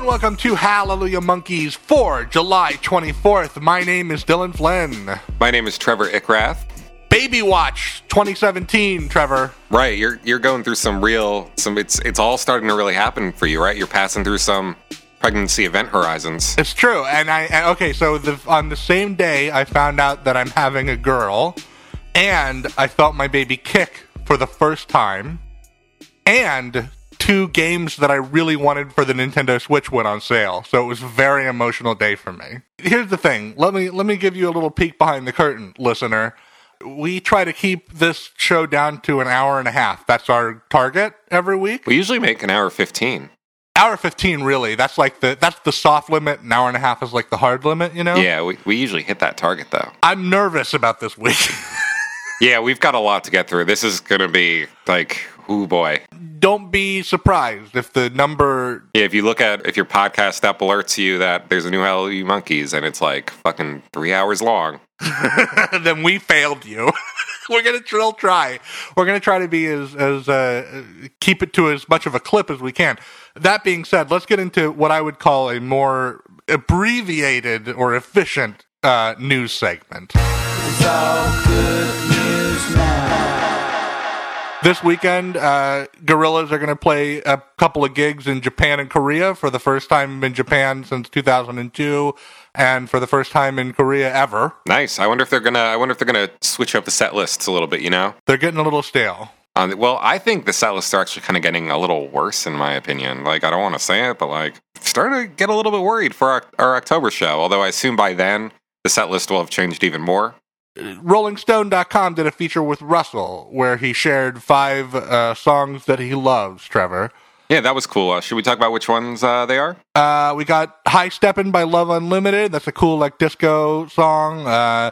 and welcome to Hallelujah Monkeys for July 24th. My name is Dylan Flynn. My name is Trevor Ickrath. Baby Watch 2017, Trevor. Right, you're you're going through some real some it's it's all starting to really happen for you, right? You're passing through some pregnancy event horizons. It's true. And I and- okay, so the, on the same day I found out that I'm having a girl and I felt my baby kick for the first time and two games that I really wanted for the Nintendo Switch went on sale. So it was a very emotional day for me. Here's the thing. Let me let me give you a little peek behind the curtain, listener. We try to keep this show down to an hour and a half. That's our target every week. We usually make an hour 15. Hour 15 really. That's like the that's the soft limit. An hour and a half is like the hard limit, you know? Yeah, we, we usually hit that target though. I'm nervous about this week. Yeah, we've got a lot to get through. This is going to be like, oh boy. Don't be surprised if the number Yeah, if you look at if your podcast app alerts you that there's a new Hallelujah Monkeys and it's like fucking 3 hours long. then we failed you. We're gonna still try. We're gonna try to be as as uh, keep it to as much of a clip as we can. That being said, let's get into what I would call a more abbreviated or efficient uh, news segment. This weekend, uh, Gorillaz are going to play a couple of gigs in Japan and Korea for the first time in Japan since 2002, and for the first time in Korea ever. Nice. I wonder if they're going to I wonder if they're going to switch up the set lists a little bit, you know? They're getting a little stale. Um, well, I think the set lists are actually kind of getting a little worse, in my opinion. Like, I don't want to say it, but like, starting to get a little bit worried for our, our October show. Although I assume by then the set list will have changed even more. RollingStone.com did a feature with Russell where he shared five uh, songs that he loves, Trevor. Yeah, that was cool. Uh, should we talk about which ones uh, they are? Uh, we got High Steppin' by Love Unlimited. That's a cool, like, disco song. Uh,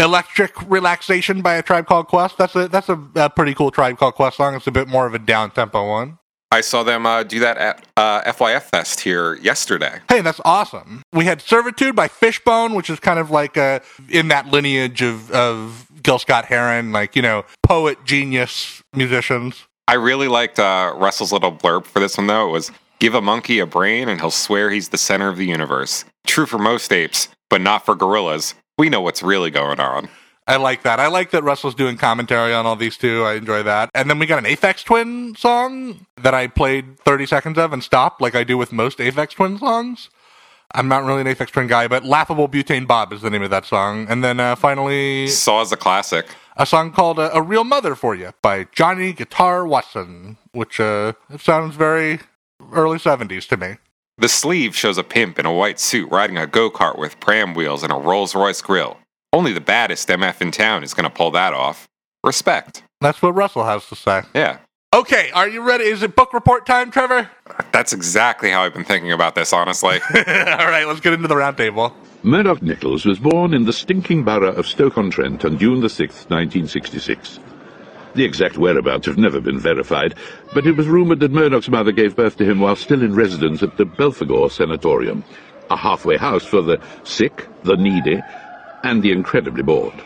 Electric Relaxation by a Tribe Called Quest. That's a that's a, a pretty cool Tribe Called Quest song. It's a bit more of a down tempo one. I saw them uh, do that at uh, FYF Fest here yesterday. Hey, that's awesome. We had Servitude by Fishbone, which is kind of like uh, in that lineage of, of Gil Scott Heron, like, you know, poet, genius musicians. I really liked uh, Russell's little blurb for this one, though. It was Give a monkey a brain and he'll swear he's the center of the universe. True for most apes, but not for gorillas. We know what's really going on. I like that. I like that Russell's doing commentary on all these too. I enjoy that. And then we got an Aphex Twin song that I played 30 seconds of and stopped, like I do with most Aphex Twin songs. I'm not really an Aphex Twin guy, but Laughable Butane Bob is the name of that song. And then uh, finally, Saw's a classic. a song called uh, A Real Mother for You by Johnny Guitar Watson, which uh, sounds very early 70s to me. The sleeve shows a pimp in a white suit riding a go kart with pram wheels and a Rolls Royce grill. Only the baddest MF in town is going to pull that off. Respect. That's what Russell has to say. Yeah. Okay, are you ready? Is it book report time, Trevor? That's exactly how I've been thinking about this, honestly. All right, let's get into the roundtable. Murdoc Niccals was born in the stinking borough of Stoke-on-Trent on June the 6th, 1966. The exact whereabouts have never been verified, but it was rumoured that Murdoc's mother gave birth to him while still in residence at the Belphegor Sanatorium, a halfway house for the sick, the needy, and the incredibly bored.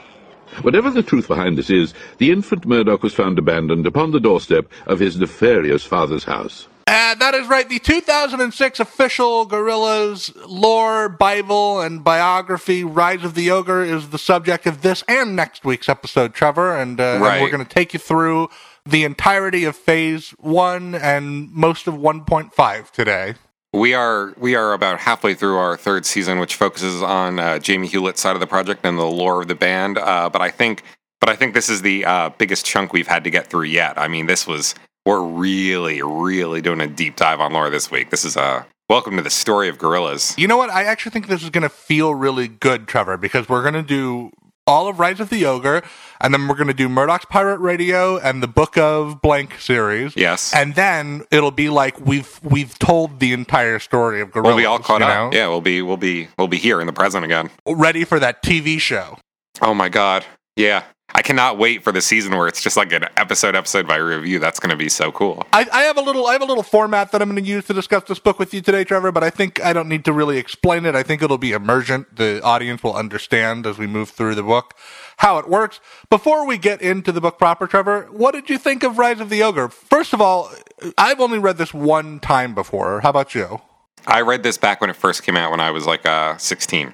Whatever the truth behind this is, the infant Murdoc was found abandoned upon the doorstep of his nefarious father's house. Uh, that is right. The 2006 official Gorillaz lore, Bible, and biography, Rise of the Ogre, is the subject of this and next week's episode, Trevor. And, uh, and we're going to take you through the entirety of Phase 1 and most of 1.5 today. We are we are about halfway through our third season, which focuses on uh, Jamie Hewlett's side of the project and the lore of the band. Uh, but I think but I think this is the uh, biggest chunk we've had to get through yet. I mean, this was we're really really doing a deep dive on lore this week. This is a welcome to the story of Gorillaz. You know what? I actually think this is going to feel really good, Trevor, because we're going to do all of Rise of the Ogre, and then we're going to do Murdoc's Pirate Radio and the Book of Blank series. Yes. and then it'll be like we've we've told the entire story of Gorillaz. We'll be all caught up. know? Yeah, we'll be we'll be we'll be here in the present again. ready for that TV show. Oh my god. Yeah. I cannot wait for the season where it's just like an episode episode by review. That's going to be so cool. I, I have a little I have a little format that I'm going to use to discuss this book with you today, Trevor. But I think I don't need to really explain it. I think it'll be emergent. The audience will understand as we move through the book how it works. Before we get into the book proper, Trevor, what did you think of Rise of the Ogre? First of all, I've only read this one time before. How about you? I read this back when it first came out when I was like uh, 16.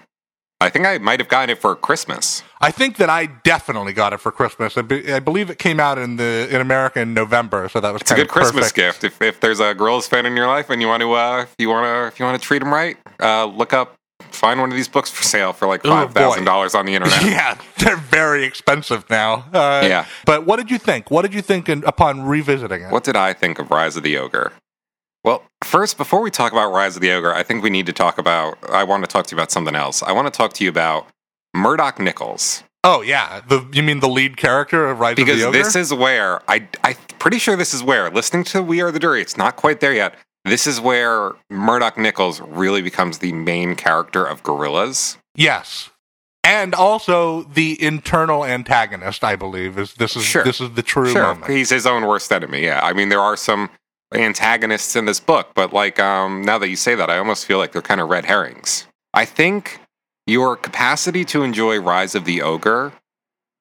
I think I might have gotten it for Christmas. I think that I definitely got it for Christmas. I, be, I believe it came out in the in America in November, so that was It's a good Christmas gift. If, if there's a Gorillaz fan in your life and you want to, uh, if you want to, if you want to treat them right, uh, look up, find one of these books for sale for like Oh, five thousand dollars on the internet. Yeah, they're very expensive now. Uh, Yeah. But what did you think? What did you think in, upon revisiting it? What did I think of Rise of the Ogre? Well, first, before we talk about Rise of the Ogre, I think we need to talk about. I want to talk to you about something else. I want to talk to you about Murdoc Niccals Oh yeah, the you mean the lead character of Rise because of the Ogre? Because this is where I I'm pretty sure this is where listening to We Are the Jury. It's not quite there yet. This is where Murdoc Niccals really becomes the main character of Gorillaz. yes, and also the internal antagonist. I believe is this is Sure. this is the true Sure, moment. he's his own worst enemy. Yeah, I mean there are some antagonists in this book, but like um, now that you say that, I almost feel like they're kind of red herrings. I think your capacity to enjoy Rise of the Ogre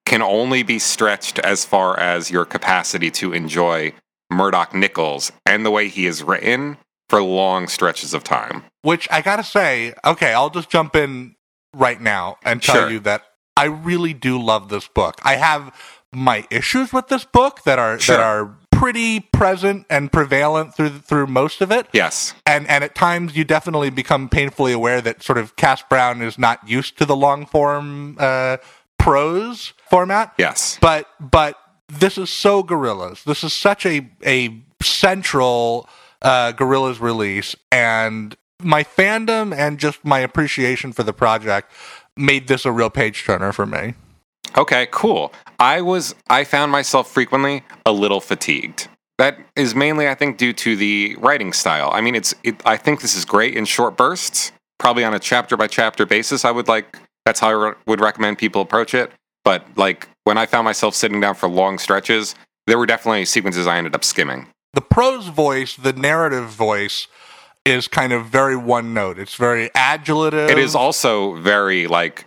can only be stretched as far as your capacity to enjoy Murdoc Niccals and the way he is written for long stretches of time. Which I gotta say, okay, I'll just jump in right now and tell Sure. you that I really do love this book. I have my issues with this book that are Sure. that are pretty present and prevalent through through most of it. Yes. And and at times you definitely become painfully aware that sort of Cass Browne is not used to the long form uh, prose format. Yes. But but this is so Gorillaz. This is such a a central uh, Gorillaz release, and my fandom and just my appreciation for the project made this a real page turner for me. Okay, cool. I was I found myself frequently a little fatigued. That is mainly I think due to the writing style. I mean, it's it, I think this is great in short bursts, probably on a chapter by chapter basis. I would like that's how I re- would recommend people approach it. But like when I found myself sitting down for long stretches, there were definitely sequences I ended up skimming. The prose voice, the narrative voice, is kind of very one note. It's very adulative. It is also very like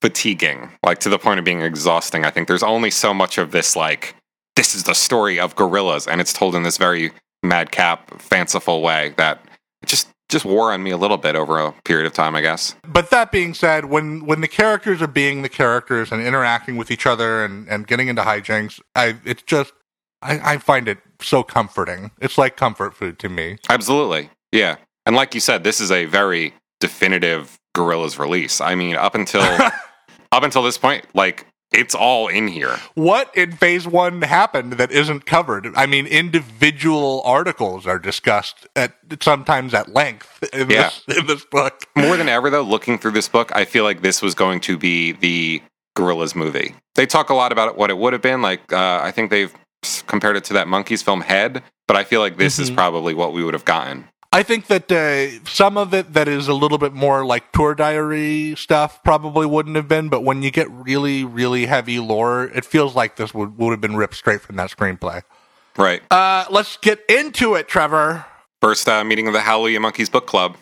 fatiguing, like to the point of being exhausting. I think there's only so much of this like this is the story of Gorillaz and it's told in this very madcap, fanciful way that just just wore on me a little bit over a period of time, I guess. but that being said, when when the characters are being the characters and interacting with each other and, and getting into hijinks, I it's just I, I find it so comforting. It's like comfort food to me. Absolutely. Yeah. And like you said, this is a very definitive Gorillaz release. I mean, up until up until this point, like it's all in here. What in phase one happened that isn't covered? I mean, individual articles are discussed at sometimes at length in Yeah. this in this book. More than ever, though, looking through this book, I feel like this was going to be the Gorillaz movie. They talk a lot about what it would have been. Like, uh, I think they've compared it to that Monkees film Head, but I feel like this is Mhm. probably what we would have gotten. I think that uh, some of it that is a little bit more like tour diary stuff probably wouldn't have been, but when you get really, really heavy lore, it feels like this would, would have been ripped straight from that screenplay. Right. Uh, let's get into it, Trevor. First uh, meeting of the Hallelujah Monkeys book club.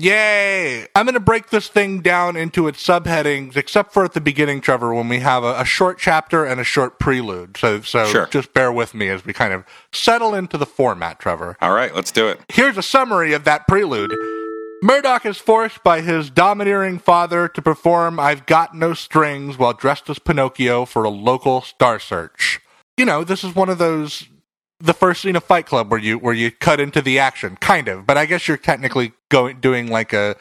Yay! I'm going to break this thing down into its subheadings, except for at the beginning, Trevor, when we have a, a short chapter and a short prelude. So, so Sure. just bear with me as we kind of settle into the format, Trevor. All right, let's do it. Here's a summary of that prelude. Murdoc is forced by his domineering father to perform I've Got No Strings while dressed as Pinocchio for a local star search. You know, this is one of those the first scene of Fight Club where you where you cut into the action, kind of, but I guess you're technically going doing like a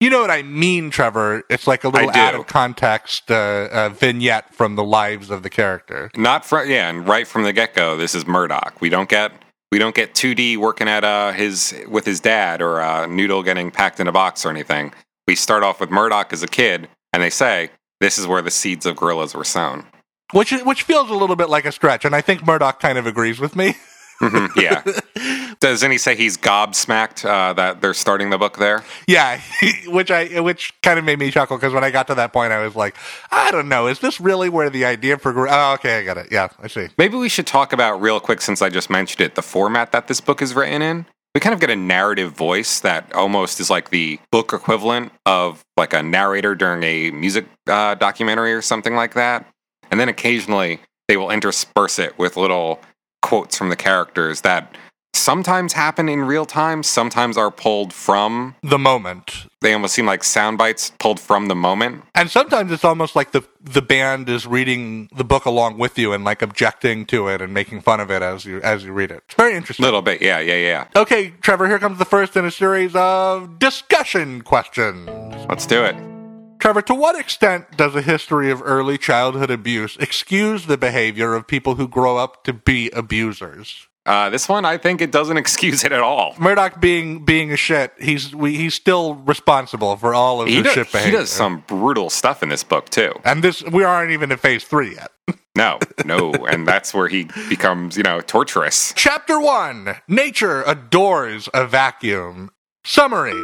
you know what I mean, Trevor? It's like a little out of context uh, uh, vignette from the lives of the character. Not from yeah, and right from the get go, this is Murdoc. We don't get we don't get 2D working at uh, his with his dad or uh, Noodle getting packed in a box or anything. We start off with Murdoc as a kid, and they say this is where the seeds of Gorillaz were sown. Which which feels a little bit like a stretch, and I think Murdoc kind of agrees with me. Mhm, yeah. Doesn't he say he's gobsmacked uh, that they're starting the book there? Yeah, which I which kind of made me chuckle because when I got to that point, I was like, I don't know, is this really where the idea for? Oh, okay, I got it. Yeah, I see. Maybe we should talk about real quick since I just mentioned it the format that this book is written in. We kind of get a narrative voice that almost is like the book equivalent of like a narrator during a music uh, documentary or something like that. And then occasionally they will intersperse it with little quotes from the characters that sometimes happen in real time, sometimes are pulled from. The moment. They almost seem like sound bites pulled from the moment. And sometimes it's almost like the the band is reading the book along with you and like objecting to it and making fun of it as you as you read it. It's very interesting. A little bit, yeah, yeah, yeah. Okay, Trevor, here comes the first in a series of discussion questions. Let's do it. Trevor, to what extent does a history of early childhood abuse excuse the behavior of people who grow up to be abusers? Uh, this one, I think it doesn't excuse it at all. Murdoc being being a shit, he's we, he's still responsible for all of He his does, shit he does some brutal stuff in this book too. and this we aren't even in phase three yet. No, no, and that's where he becomes, you know, torturous. Chapter 1 Nature adores a vacuum. Summary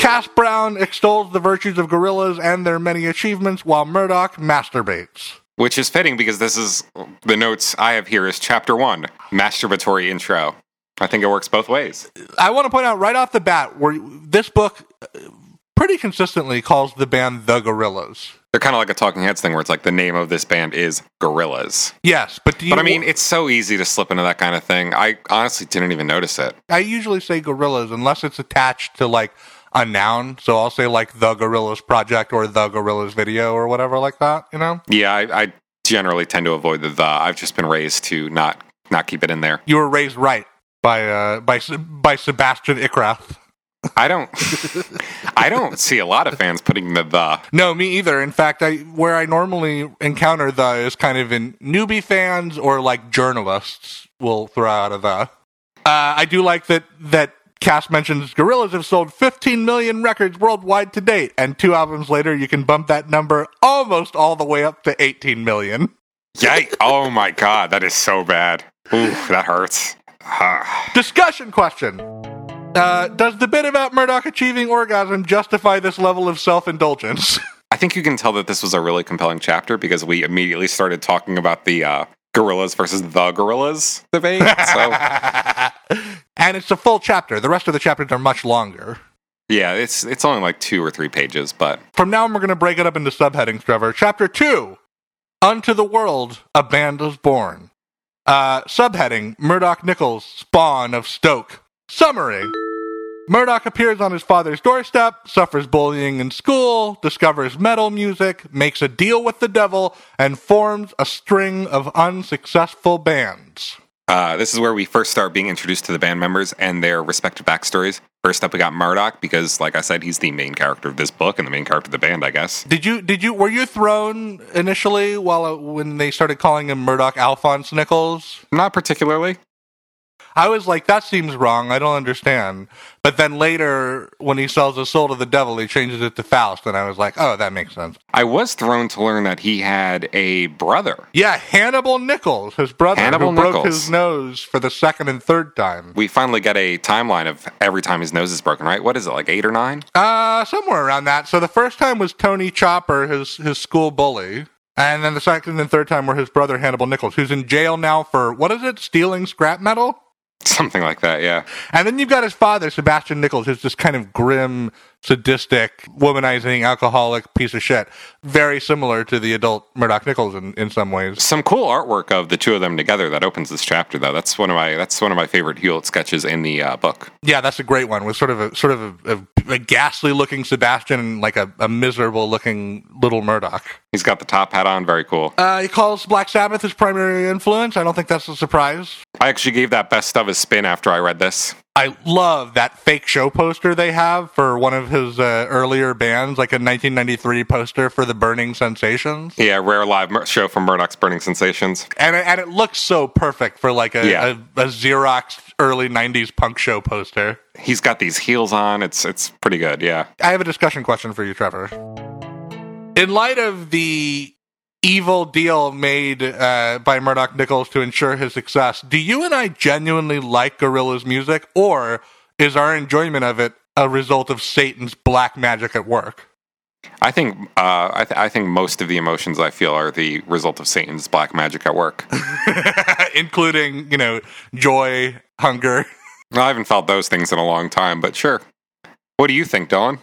Cass Browne extols the virtues of Gorillaz and their many achievements while Murdoc masturbates. Which is fitting because this is the notes I have here is chapter one, masturbatory intro. I think it works both ways. I want to point out right off the bat where this book uh, pretty consistently calls the band the Gorillaz. They're kind of like a Talking Heads thing where it's like the name of this band is Gorillaz. Yes, but do you But I mean, it's so easy to slip into that kind of thing. I honestly didn't even notice it. I usually say gorillas unless it's attached to like a noun. So I'll say like the Gorillaz Project or the Gorillaz Video or whatever like that, you know? Yeah, I, I generally tend to avoid the the. I've just been raised to not not keep it in there. You were raised right by uh by by Sebastian Ickrath. I don't I don't see a lot of fans putting the the. No, me either. In fact, I where I normally encounter the is kind of in newbie fans or like journalists will throw out a the. Uh, I do like that that Cass mentions Gorillaz have sold 15 million records worldwide to date, and two albums later, you can bump that number almost all the way up to 18 million. Yikes! Oh my god, that is so bad. Oof, that hurts. Ah. Discussion question. Uh, does the bit about Murdoc achieving orgasm justify this level of self indulgence? I think you can tell that this was a really compelling chapter because we immediately started talking about the uh, Gorillaz versus the Gorillaz debate. So and it's a full chapter. The rest of the chapters are much longer. yeah, it's it's only like two or three pages, but From now on, we're going to break it up into subheadings, Trevor. Chapter 2 Unto the World, a Band is Born. Uh, subheading Murdoc Niccals, Spawn of Stoke. Summary Murdoc appears on his father's doorstep, suffers bullying in school, discovers metal music, makes a deal with the devil, and forms a string of unsuccessful bands. uh, this is where we first start being introduced to the band members and their respective backstories. First up, we got Murdoc because, like I said, he's the main character of this book and the main character of the band, I guess. Did you did you were you thrown initially while uh, when they started calling him Murdoc Alphonce Niccals? Not particularly. I was like, that seems wrong. I don't understand. But then later, when he sells his soul to the devil, he changes it to Faust, and I was like, oh, that makes sense. I was thrown to learn that he had a brother. Yeah, Hannibal Niccals, his brother, Hannibal who broke Niccals. his nose for the second and third time. We finally get a timeline of every time his nose is broken, right? What is it, like eight or nine? Uh, somewhere around that. So the first time was Tony Chopper, his his school bully. And then the second and third time were his brother Hannibal Niccals, who's in jail now for what is it? Stealing scrap metal? Something like that, yeah. And then you've got his father, Sebastian Niccals, who's this kind of grim, sadistic, womanizing, alcoholic piece of shit. Very similar to the adult Murdoc Niccals in, in some ways. Some cool artwork of the two of them together that opens this chapter, though. That's one of my that's one of my favorite Hewlett sketches in the uh, book. Yeah, that's a great one. With sort of a sort of a, a, a ghastly looking Sebastian and like a, a miserable looking little Murdoc. He's got the top hat on, very cool. Uh, he calls Black Sabbath his primary influence. I don't think that's a surprise. I actually gave that best of a spin after I read this. I love that fake show poster they have for one of his uh, earlier bands, like a 1993 poster for the Burning Sensations. Yeah, rare live mer- show from Murdoc's Burning Sensations. and it, and it looks so perfect for like a, Yeah. a, a Xerox early '90s punk show poster. He's got these heels on. It's it's pretty good. Yeah. I have a discussion question for you, Trevor. In light of the evil deal made uh, by Murdoc Niccals to ensure his success, do you and I genuinely like Gorilla's music, or is our enjoyment of it a result of Satan's black magic at work? I think uh, I, th- I think most of the emotions I feel are the result of Satan's black magic at work. Including, you know, joy, hunger. I haven't felt those things in a long time, but sure. What do you think, Dylan?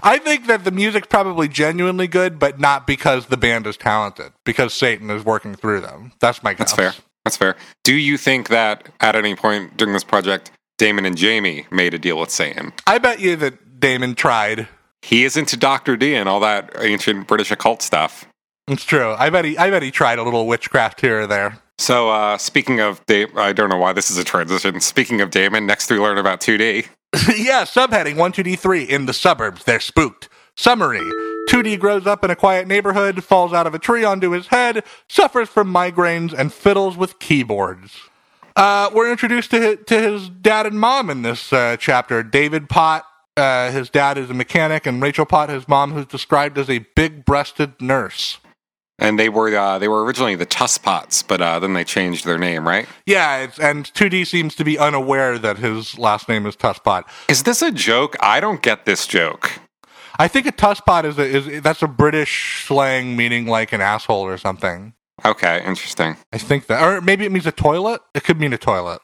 I think that the music's probably genuinely good, but not because the band is talented, because Satan is working through them. That's my guess. That's fair. That's fair. Do you think that at any point during this project, Damon and Jamie made a deal with Satan. I bet you that Damon tried. He is into Doctor Dee and all that ancient British occult stuff. It's true. I bet he. I bet he tried a little witchcraft here or there. So, uh, speaking of Dave, I don't know why this is a transition. Speaking of Damon, next we learn about 2D. yeah, subheading 1-2-D-3 in the suburbs. They're spooked. Summary 2D grows up in a quiet neighborhood, falls out of a tree onto his head, suffers from migraines, and fiddles with keyboards. Uh, we're introduced to his, to his dad and mom in this uh, chapter. David Pot, uh, his dad is a mechanic, and Rachel Pot, his mom, who's described as a big breasted nurse. And they were uh, they were originally the Tusspots, but uh, then they changed their name, right? Yeah, it's, and 2D seems to be unaware that his last name is Tusspot. Is this a joke? I don't get this joke. I think a tusspot is a, is that's a British slang meaning like an asshole or something. Okay, interesting. I think that, or maybe it means a toilet. It could mean a toilet.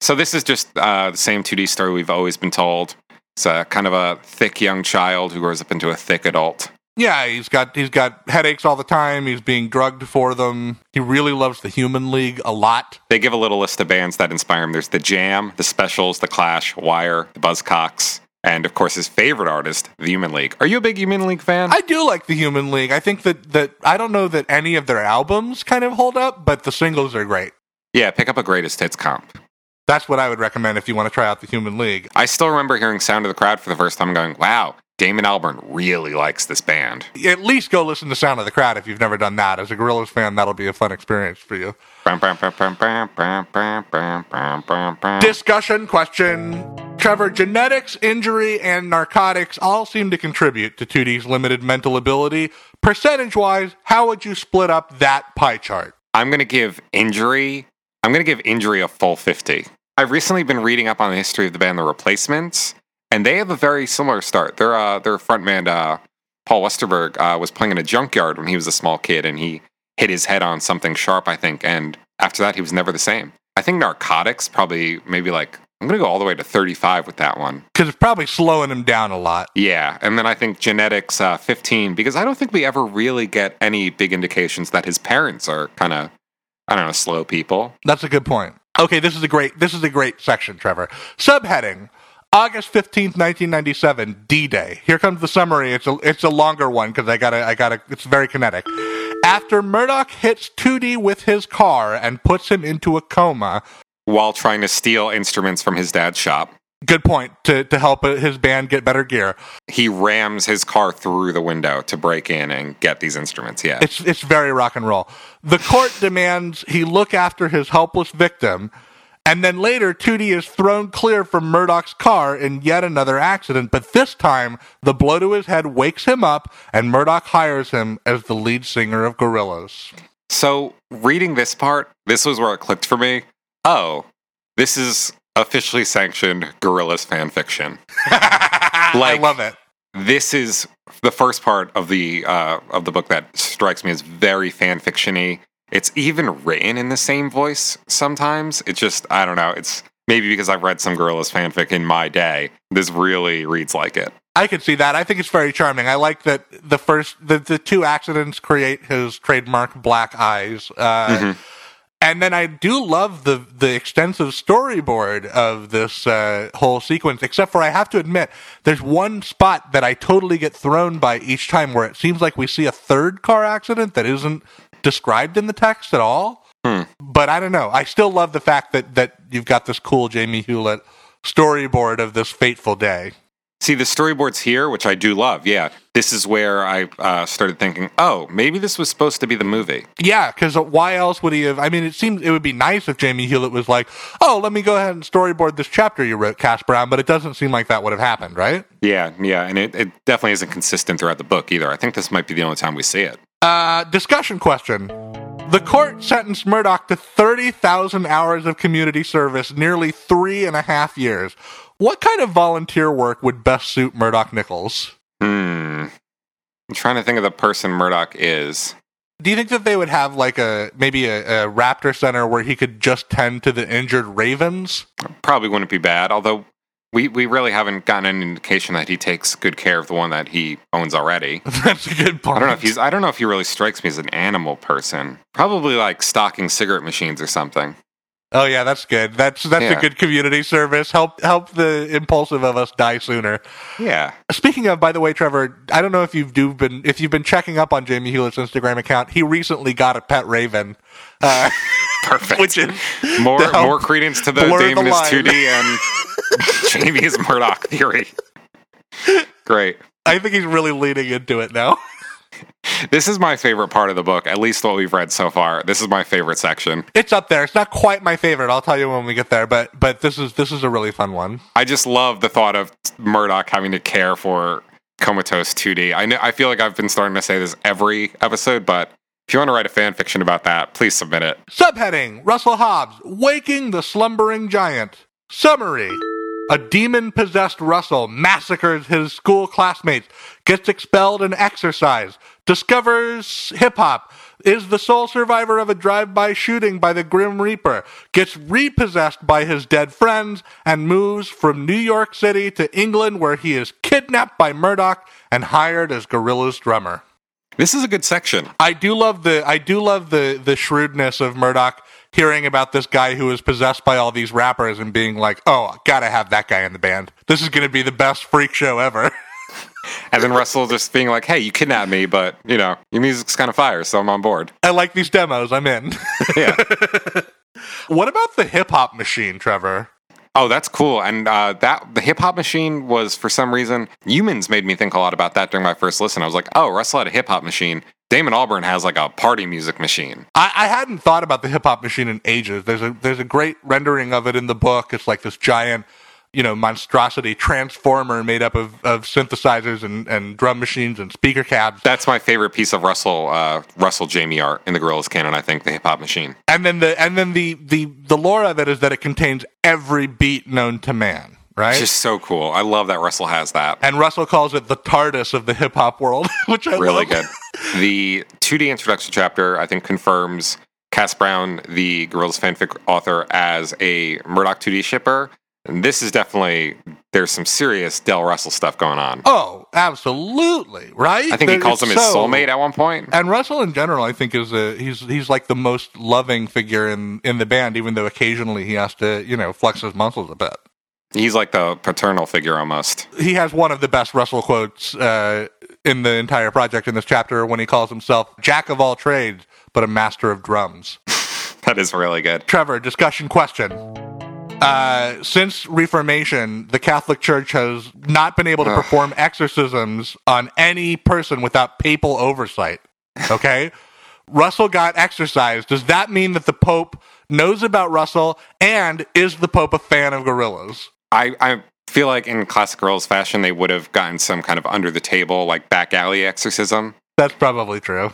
So this is just uh, the same 2D story we've always been told. It's a kind of a thick young child who grows up into a thick adult. Yeah, he's got he's got headaches all the time. He's being drugged for them. He really loves the Human League a lot. They give a little list of bands that inspire him. There's the Jam, the Specials, the Clash, Wire, the Buzzcocks, and of course his favorite artist, the Human League. Are you a big Human League fan? I do like the Human League. I think that that I don't know that any of their albums kind of hold up, but the singles are great. yeah, pick up a greatest hits comp. That's what I would recommend if you want to try out the Human League. I still remember hearing Sound of the Crowd for the first time going, wow, Damon Albarn really likes this band. At least go listen to Sound of the Crowd if you've never done that. As a Gorillaz fan, that'll be a fun experience for you. Discussion question. Trevor, genetics, injury, and narcotics all seem to contribute to 2D's limited mental ability. Percentage wise, how would you split up that pie chart? I'm going to give injury. I'm going to give injury a full 50. I've recently been reading up on the history of the band The Replacements, and they have a very similar start. Their uh, their frontman uh, Paul Westerberg uh, was playing in a junkyard when he was a small kid, and he hit his head on something sharp, I think. And after that, he was never the same. I think narcotics probably maybe like I'm going to go all the way to 35 with that one. Because it's probably slowing him down a lot. Yeah, and then I think genetics uh, 15 because I don't think we ever really get any big indications that his parents are kind of I don't know slow people. That's a good point. Okay, this is a great this is a great section, Trevor. Subheading August 15th, 1997, D-Day. Here comes the summary. It's a it's a longer one because I got to I got to it's very kinetic. After Murdoc hits 2D with his car and puts him into a coma, while trying to steal instruments from his dad's shop. good point to to help his band get better gear. He rams his car through the window to break in and get these instruments. Yeah. It's it's very rock and roll. The court demands he look after his helpless victim, and then later 2D is thrown clear from Murdoc's car in yet another accident. But this time, the blow to his head wakes him up, and Murdoc hires him as the lead singer of Gorillaz. So, reading this part, this was where it clicked for me. Oh, this is officially sanctioned Gorillaz fan fiction. I love it. This is the first part of the uh, of the book that strikes me as very fan fictiony. It's even written in the same voice sometimes. It's just I don't know. It's maybe because I've read some Gorillaz fanfic in my day. This really reads like it. I could see that. I think it's very charming. I like that the first the, the two accidents create his trademark black eyes. Uh, Mhm. And then I do love the the extensive storyboard of this uh, whole sequence. Except for I have to admit, there's one spot that I totally get thrown by each time, where it seems like we see a third car accident that isn't described in the text at all. Hmm. But I don't know. I still love the fact that that you've got this cool Jamie Hewlett storyboard of this fateful day. See the storyboards here, which I do love. Yeah, this is where I uh, started thinking, oh, maybe this was supposed to be the movie. Yeah, because why else would he have? I mean, it seems it would be nice if Jamie Hewlett was like, "Oh, let me go ahead and storyboard this chapter you wrote, Cass Browne," but it doesn't seem like that would have happened, right? Yeah, yeah, and it, it definitely isn't consistent throughout the book either. I think this might be the only time we see it. Uh, discussion question: The court sentenced Murdoc to thirty thousand hours of community service, nearly three and a half years. What kind of volunteer work would best suit Murdoc Niccals? Hmm. I'm trying to think of the person Murdoc is. Do you think that they would have like a maybe a, a raptor center where he could just tend to the injured ravens? Probably wouldn't be bad, although we, we really haven't gotten an indication that he takes good care of the one that he owns already. That's a good point. I don't know if he's I don't know if he really strikes me as an animal person. Probably like stocking cigarette machines or something. Oh yeah, that's good. That's that's Yeah. a good community service. Help help the impulsive of us die sooner. Yeah. Speaking of, by the way, Trevor, I don't know if you've do been if you've been checking up on Jamie Hewlett's Instagram account. He recently got a pet raven, uh, Perfect. which is more more credence to the blur the is 2D and Jamie is Murdoc theory. Great. I think he's really leaning into it now. This is my favorite part of the book, at least what we've read so far. This is my favorite section. It's up there. It's not quite my favorite. I'll tell you when we get there, but but this is this is a really fun one. I just love the thought of Murdoc having to care for comatose 2D. I know I feel like I've been starting to say this every episode, but if you want to write a fan fiction about that, please submit it. Subheading Russell Hobbs, Waking the Slumbering Giant. Summary A demon possessed Russell massacres his school classmates, gets expelled and exercised, discovers hip hop, is the sole survivor of a drive by shooting by the Grim Reaper, gets repossessed by his dead friends, and moves from New York City to England where he is kidnapped by Murdoc and hired as Gorilla's drummer. This is a good section. I do love the I do love the the shrewdness of Murdoc hearing about this guy who is possessed by all these rappers and being like, "Oh, gotta have that guy in the band. This is gonna be the best freak show ever." And then Russell just being like, hey, you kidnapped me, but, you know, your music's kind of fire, so I'm on board. I like these demos. I'm in. Yeah. what about the hip hop machine, Trevor? Oh, that's cool. And uh, that the hip hop machine was for some reason Humanz made me think a lot about that during my first listen. I was like, oh, Russell had a hip hop machine. Damon Albarn has like a party music machine. I, I hadn't thought about the hip hop machine in ages. There's a there's a great rendering of it in the book. It's like this giant, you know, monstrosity transformer made up of, of synthesizers and, and drum machines and speaker cabs. That's my favorite piece of Russell uh, Russell Jamie art in the Gorillaz canon. I think the hip hop machine. and then the and then the the the lore of it is that it contains every beat known to man, right? It's just so cool. I love that Russell has that. and Russell calls it the TARDIS of the hip hop world, which I Really love. good. The 2D introduction chapter, I think, confirms Cass Browne, the Gorillaz fanfic author, as a Murdoc 2D shipper. And this is definitely there's some serious Del Russell stuff going on. Oh, absolutely, right? I think he calls him his so- soulmate at one point. And Russell, in general, I think is a he's he's like the most loving figure in in the band, even though occasionally he has to you know flex his muscles a bit. He's like the paternal figure almost. He has one of the best Russell quotes uh, in the entire project in this chapter when he calls himself "Jack of all trades, but a master of drums." That is really good. Trevor, discussion question. Uh, since Reformation, the Catholic Church has not been able to Ugh. perform exorcisms on any person without papal oversight. Okay? Russell got exorcised. Does that mean that the Pope knows about Russell and is the Pope a fan of Gorillaz? I, I feel like in classic girls fashion, they would have gotten some kind of under the table, like back alley exorcism. That's probably true.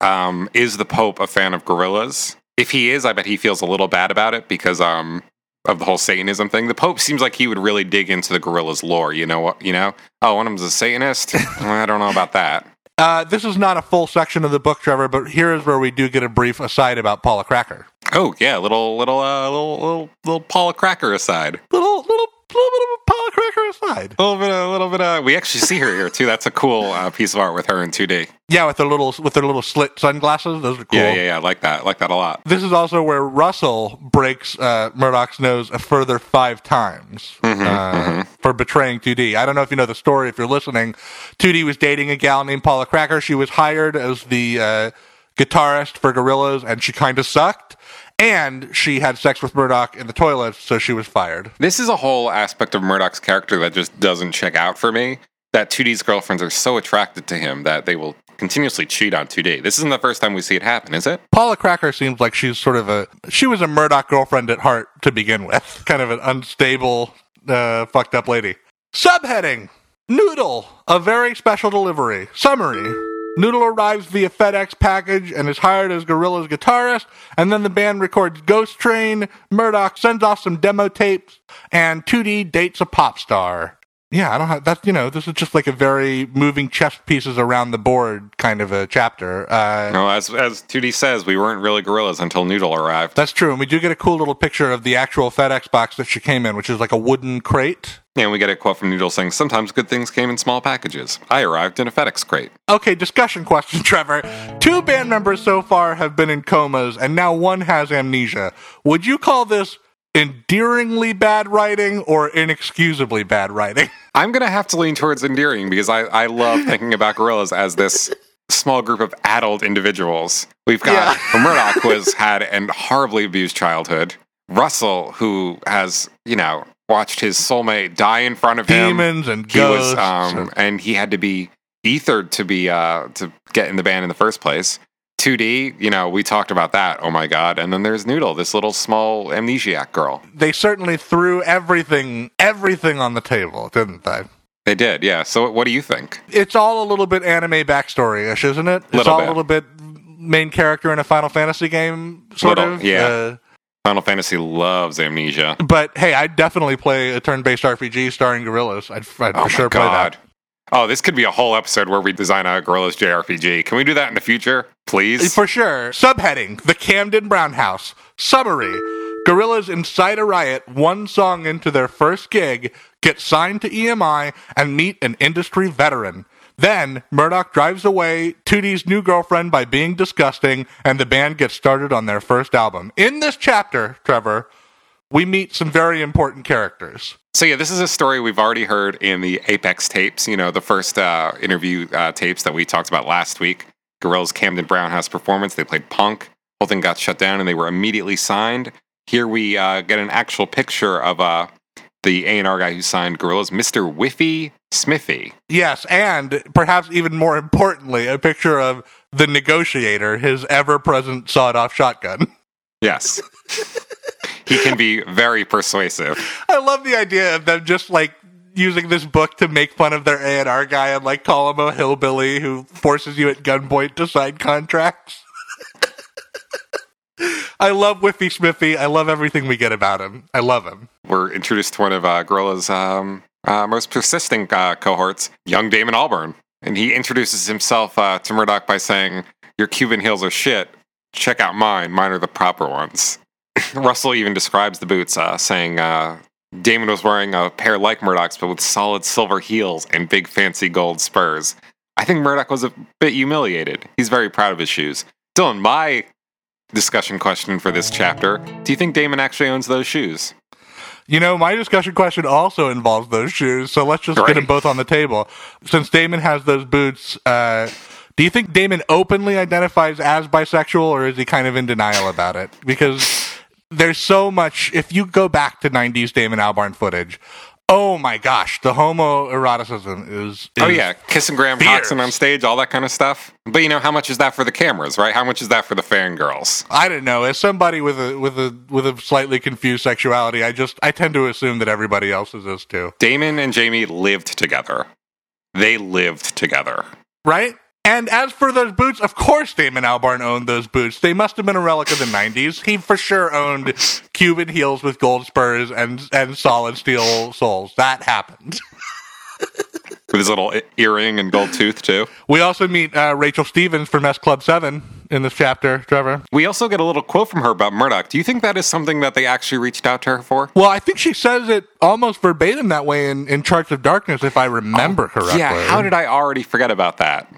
Um, is the Pope a fan of Gorillaz? If he is, I bet he feels a little bad about it because um, of the whole Satanism thing. The Pope seems like he would really dig into the Gorillaz lore. You know what? You know? Oh, one of them's a Satanist. I don't know about that. Uh, this is not a full section of the book, Trevor, but here is where we do get a brief aside about Paula Cracker. Oh yeah, little little uh, little little little Paula Cracker aside. Little, little, little bit of a Paula Cracker aside. A little bit, a little bit. Uh, we actually see her here too. That's a cool uh, piece of art with her in 2D. Yeah, with their little with their little slit sunglasses. Those are cool. Yeah, yeah, yeah. I like that. I like that a lot. This is also where Russell breaks uh, Murdoc's nose a further five times uh, for betraying 2D. I don't know if you know the story. If you're listening, 2D was dating a gal named Paula Cracker. She was hired as the uh, guitarist for Gorillaz, and she kind of sucked. And she had sex with Murdoc in the toilet, so she was fired. This is a whole aspect of Murdoc's character that just doesn't check out for me. That 2D's girlfriends are so attracted to him that they will continuously cheat on 2D. This isn't the first time we see it happen, is it? Paula Cracker seems like she's sort of a she was a Murdoc girlfriend at heart to begin with, kind of an unstable, uh, fucked up lady. Subheading: Noodle, a very special delivery. Summary: Noodle arrives via FedEx package and is hired as Gorilla's guitarist, and then the band records Ghost Train. Murdoc sends off some demo tapes, and 2D dates a pop star. Yeah, I don't have that's you know this is just like a very moving chess pieces around the board kind of a chapter. Uh, No, as as 2D says, we weren't really Gorillaz until Noodle arrived. That's true, and we do get a cool little picture of the actual FedEx box that she came in, which is like a wooden crate. And we get a quote from Noodle saying, "Sometimes good things came in small packages. I arrived in a FedEx crate." Okay, discussion question, Trevor. Two band members so far have been in comas, and now one has amnesia. Would you call this endearingly bad writing or inexcusably bad writing? I'm gonna have to lean towards endearing because I I love thinking about Gorillaz as this small group of adult individuals. We've got Murdoc, who has had an horribly abused childhood. Russell, who has you know watched his soulmate die in front of him. Demons and he was um and he had to be ethered to be uh to get in the band in the first place 2d you know we talked about that oh my god and then there's noodle this little small amnesiac girl they certainly threw everything, everything on the table, didn't they? they did yeah so what do you think It's all a little bit anime backstory-ish, isn't it? It's Little all bit. a little bit main character in a Final Fantasy game, sort Little, of. yeah. Uh, final fantasy loves amnesia but hey, I'd definitely play a turn-based RPG starring Gorillaz. I'd, I'd oh for sure my play that. Oh this could be a whole episode where we design a Gorillaz jrpg can we do that in the future please For sure. Subheading The Camden Brown House. Summary Gorillaz incite a riot one song into their first gig, get signed to EMI, and meet an industry veteran. Then, Murdoc drives away 2D's new girlfriend by being disgusting, and the band gets started on their first album. In this chapter, Trevor, we meet some very important characters. So yeah, this is a story we've already heard in the Apex tapes. You know, the first uh, interview uh, tapes that we talked about last week. Gorillaz Camden Brown House performance. They played punk. Whole thing got shut down, and they were immediately signed. Here we uh, get an actual picture of uh, the A and R guy who signed Gorillaz, Mister Whiffy Smithy. Yes, and perhaps even more importantly, a picture of the negotiator, his ever present sawed off shotgun. Yes, he can be very persuasive. I love the idea of them just like using this book to make fun of their A and R guy and like call him a hillbilly who forces you at gunpoint to sign contracts. I love Whiffy Smithy. I love everything we get about him. I love him. We're introduced to one of uh, Gorillaz' um, uh, most persistent uh, cohorts, young Damon Albarn. And he introduces himself uh, to Murdoc by saying, Your Cuban heels are shit. Check out mine. Mine are the proper ones. Russell even describes the boots, uh, saying uh, Damon was wearing a pair like Murdoc's, but with solid silver heels and big fancy gold spurs. I think Murdoc was a bit humiliated. He's very proud of his shoes. Dylan, my discussion question for this chapter Do you think Damon actually owns those shoes? You know, my discussion question also involves those shoes, so let's just get them both on the table. Since Damon has those boots, uh, do you think Damon openly identifies as bisexual, or is he kind of in denial about it? Because there's so much. If you go back to '90s Damon Albarn footage, oh my gosh, the homoeroticism is. Oh yeah, kissing Graham fierce. Coxon on stage, all that kind of stuff. But you know, how much is that for the cameras, right? How much is that for the fangirls? I don't know. As somebody with a with a with a slightly confused sexuality, I just I tend to assume that everybody else's is too. Damon and Jamie lived together. They lived together. right? And as for those boots, of course Damon Albarn owned those boots. They must have been a relic of the 90s. He for sure owned Cuban heels with gold spurs and and solid steel soles. That happened. With his little earring and gold tooth too. We also meet uh, Rachel Stevens from S Club 7 in this chapter, Trevor. We also get a little quote from her about Murdoc. Do you think that is something that they actually reached out to her for? Well, I think she says it almost verbatim that way in, in Charts of Darkness, if I remember correctly. Yeah, how did I already forget about that?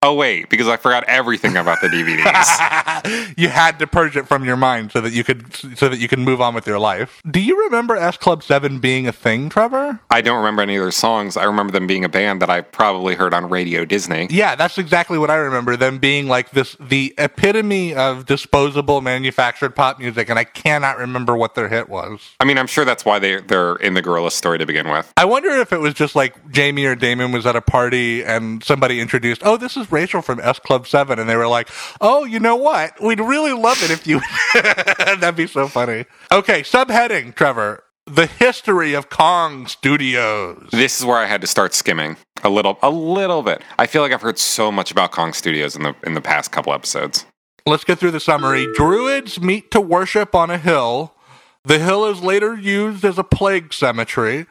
Oh wait, because I forgot everything about the DVDs. you had to purge it from your mind so that you could so that you could move on with your life. Do you remember S Club 7 being a thing, Trevor? I don't remember any of their songs. I remember them being a band that I probably heard on Radio Disney. Yeah, that's exactly what I remember. Them being like this, the epitome of disposable manufactured pop music, and I cannot remember what their hit was. I mean, I'm sure that's why they they're in the Gorilla story to begin with. I wonder if it was just like Jamie or Damon was at a party and somebody introduced, oh, this is Rachel from S Club 7. And they were like, oh, you know what? We'd really love it if you. That'd be so funny. Okay, subheading, Trevor. The history of Kong Studios. This is where I had to start skimming a little, a little bit. I feel like I've heard so much about Kong Studios in the in the past couple episodes. Let's get through the summary. Druids meet to worship on a hill. The hill is later used as a plague cemetery.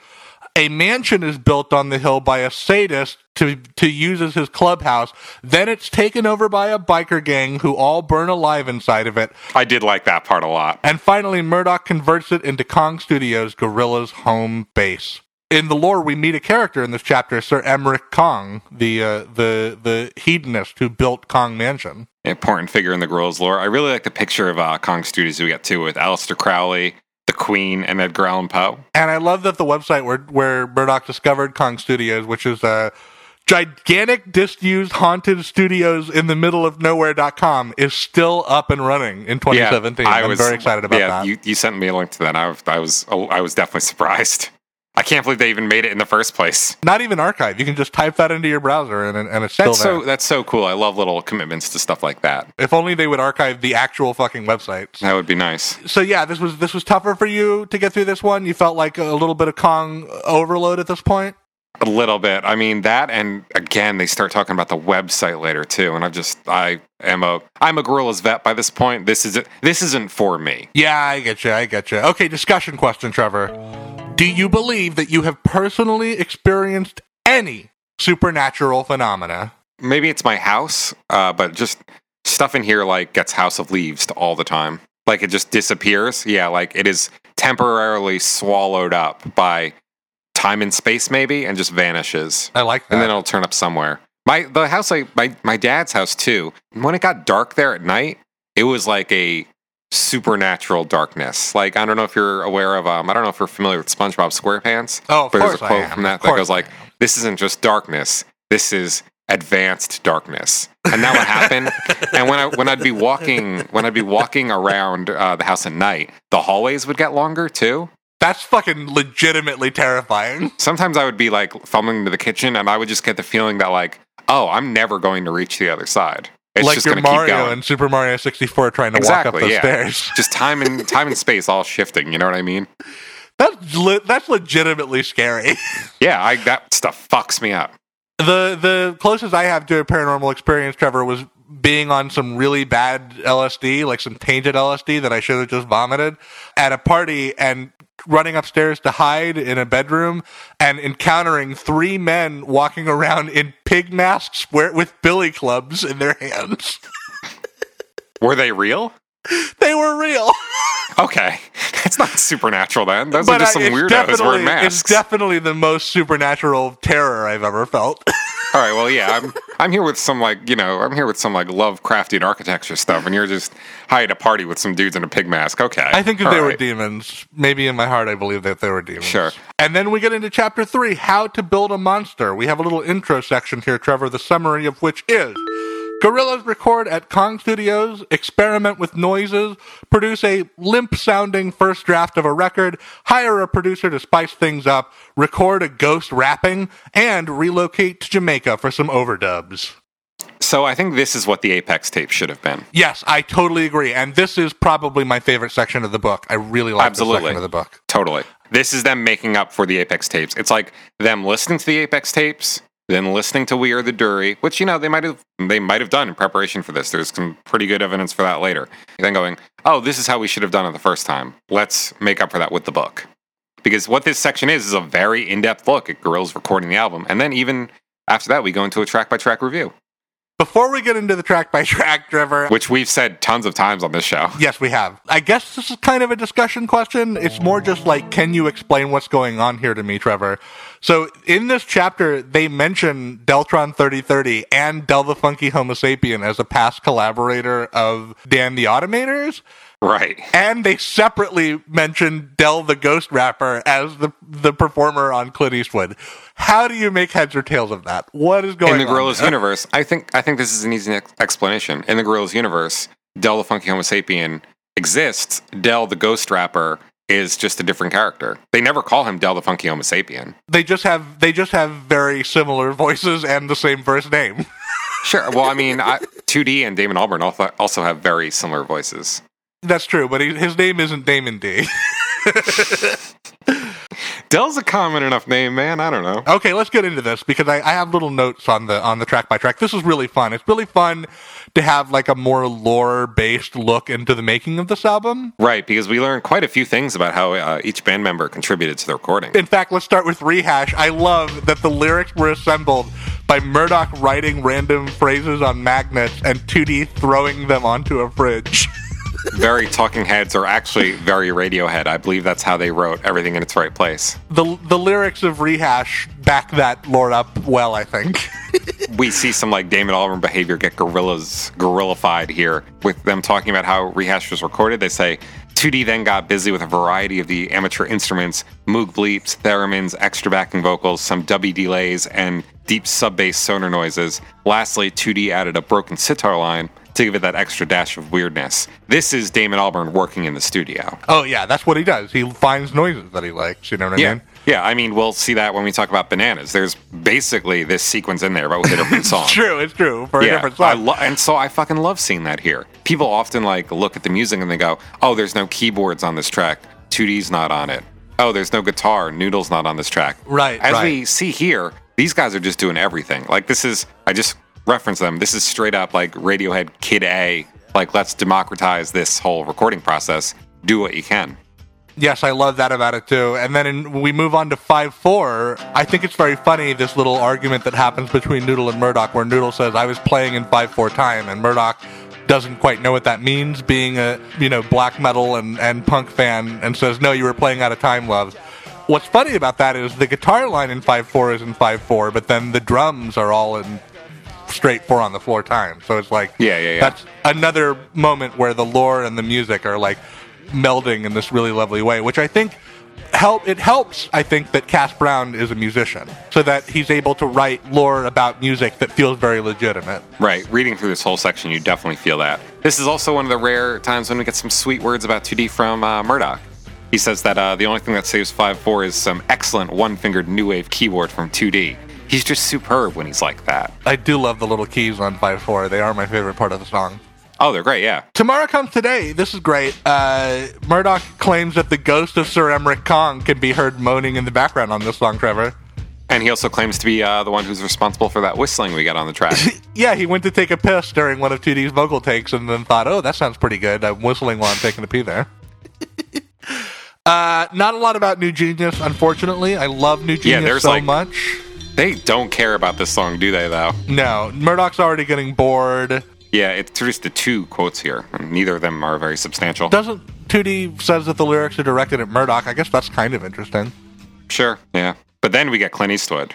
A mansion is built on the hill by a sadist to to use as his clubhouse. Then it's taken over by a biker gang who all burn alive inside of it. I did like that part a lot. And finally, Murdoc converts it into Kong Studios, Gorilla's home base. In the lore, we meet a character in this chapter, Sir Emmerich Kong, the uh, the the hedonist who built Kong Mansion. Important figure in the Gorillaz lore. I really like the picture of uh, Kong Studios we get too with Aleister Crowley, Queen, and Edgar Allan Poe. And I love that the website where where Murdoc discovered Kong Studios, which is a gigantic disused haunted studios in the middle of nowhere.com is still up and running in 2017. I I'm was very excited about yeah, that. You, you sent me a link to that. I, was- I was I was definitely surprised. I can't believe they even made it in the first place. Not even archive. You can just type that into your browser and and it's still That's there. so that's so cool. I love little commitments to stuff like that. if only they would archive the actual fucking websites. That would be nice. So yeah, this was this was tougher for you to get through this one. You felt like a little bit of Kong overload at this point. A little bit. I mean that, and again, they start talking about the website later too. And I just, I am a, I'm a Gorillaz vet by this point. This is, this isn't for me. Yeah, I get you. I get you. Okay, discussion question, Trevor. Do you believe that you have personally experienced any supernatural phenomena? Maybe it's my house, uh, but just stuff in here like gets House of Leaves all the time. Like it just disappears. Yeah, like it is temporarily swallowed up by time and space, maybe, and just vanishes. I like that. and then it'll turn up somewhere. My the house, like my my dad's house too. When it got dark there at night, it was like a supernatural darkness. Like I don't know if you're aware of. Um, I don't know if you're familiar with SpongeBob SquarePants. Oh, of but course there's a quote from that that goes like, "This isn't just darkness. This is." Advanced darkness, and that would happen. and when I when I'd be walking when I'd be walking around uh, the house at night, the hallways would get longer too. That's fucking legitimately terrifying. sometimes I would be like fumbling into the kitchen and I would just get the feeling that like, oh, I'm never going to reach the other side. It's like just you're going keep Mario in Super Mario 64 trying to walk up the yeah. stairs. Just time and time and space all shifting. You know what I mean? That's le- that's legitimately scary. Yeah, I, that stuff fucks me up. the the closest I have to a paranormal experience, Trevor, was being on some really bad LSD, like some tainted LSD that I should have just vomited at a party and running upstairs to hide in a bedroom and encountering three men walking around in pig masks where, with billy clubs in their hands. Were they real? they were real. Okay, that's not supernatural then. Those are just some it's weirdos wearing It's definitely the most supernatural terror I've ever felt. all right, well, yeah, I'm I'm here with some like you know I'm here with some like Lovecraftian architecture stuff, and you're just high at a party with some dudes in a pig mask. Okay, I think that all they were demons. Maybe in my heart, I believe that they were demons. Sure. And then we get into chapter three how to build a monster. We have a little intro section here, Trevor, the summary of which is Gorillaz record at Kong Studios, experiment with noises, produce a limp sounding first draft of a record, hire a producer to spice things up, record a ghost rapping, and relocate to Jamaica for some overdubs. So I think this is what the Apex tape should have been. Yes, I totally agree. And this is probably my favorite section of the book. I really like this Absolutely. section of the book. Totally. This is them making up for the Apex tapes. It's like them listening to the Apex tapes, then listening to We Are the Dury, which you know they might have they might have done in preparation for this. There's some pretty good evidence for that later. Then going, oh, this is how we should have done it the first time. Let's make up for that with the book. Because what this section is is a very in-depth look at Gorillaz recording the album, and then even after that, we go into a track-by-track review, Before we get into the track by track, Trevor, which we've said tons of times on this show. yes, we have. I guess this is kind of a discussion question. It's more just like, can you explain what's going on here to me, Trevor? So in this chapter, they mention Deltron 3030 and Del the Funky Homo Sapien as a past collaborator of Dan the Automators. Right. And they separately mentioned Del the Ghost Rapper as the the performer on Clint Eastwood. How do you make heads or tails of that? What is going on? in the on? Gorillaz there? universe, I think I think this is an easy explanation. In the Gorillaz universe, Del the Funky Homo Sapien exists. Del the Ghost Rapper is just a different character. They never call him Del the Funky Homo Sapien. They just have they just have very similar voices and the same first name. Sure. Well, I mean, I, 2D and Damon Albarn also have very similar voices. That's true, but he, his name isn't Damon D. Del's a common enough name, man. I don't know. Okay, let's get into this because I, I have little notes on the on the track by track. This is really fun. It's really fun to have like a more lore based look into the making of this album. Right, because we learned quite a few things about how uh, each band member contributed to the recording. In fact, let's start with rehash. I love that the lyrics were assembled by Murdoc writing random phrases on magnets and 2D throwing them onto a fridge. very Talking Heads are actually very Radiohead. I believe that's how they wrote everything in its right place. The the lyrics of Rehash back that lord up well, I think. we see some like Damon Albarn behavior get Gorillaz gorillafied here with them talking about how Rehash was recorded. They say 2D then got busy with a variety of the amateur instruments, Moog bleeps, theremins, extra backing vocals, some dubby delays, and deep sub bass sonar noises. Lastly, 2D added a broken sitar line to give it that extra dash of weirdness. This is Damon Albarn working in the studio. Oh yeah, that's what he does. He finds noises that he likes. You know what yeah. I mean? Yeah, I mean, we'll see that when we talk about bananas. There's basically this sequence in there, but with a different song. it's true, it's true for yeah, a different song. Lo- and so I fucking love seeing that here. People often like look at the music and they go, "Oh, there's no keyboards on this track. 2D's not on it. Oh, there's no guitar. Noodle's not on this track." Right. As right. we see here, these guys are just doing everything. Like this is, I just reference them. This is straight up like Radiohead Kid A like, let's democratize this whole recording process. Do what you can. Yes, I love that about it too. And then in, we move on to 5 4. I think it's very funny, this little argument that happens between Noodle and Murdoc, where Noodle says, I was playing in 5 4 time, and Murdoc doesn't quite know what that means, being a you know black metal and, and punk fan, and says, No, you were playing out of time, love. What's funny about that is the guitar line in 5 4 is in 5 4, but then the drums are all in straight four on the floor time. So it's like yeah, yeah, yeah. That's another moment where the lore and the music are like melding in this really lovely way, which I think help it helps I think that Cass Browne is a musician so that he's able to write lore about music that feels very legitimate. Right. Reading through this whole section you definitely feel that. This is also one of the rare times when we get some sweet words about 2D from uh, Murdoc. He says that uh, the only thing that saves 5-4 is some excellent one-fingered new wave keyboard from 2D. He's just superb when he's like that. I do love the little keys on 5-4. They are my favorite part of the song. Oh, they're great, yeah. Tomorrow Comes Today. This is great. Uh, Murdoc claims that the ghost of Sir Emmerich Kong can be heard moaning in the background on this song, Trevor. And he also claims to be uh, the one who's responsible for that whistling we got on the track. yeah, he went to take a piss during one of 2D's vocal takes and then thought, oh, that sounds pretty good. I'm whistling while I'm taking a pee there. uh, not a lot about New Genius, unfortunately. I love New Genius yeah, so like, much. They don't care about this song, do they, though? No. Murdoc's already getting bored. Yeah, it's just the two quotes here, neither of them are very substantial. Doesn't 2D says that the lyrics are directed at Murdoc? I guess that's kind of interesting. Sure, yeah. But then we get Clint Eastwood.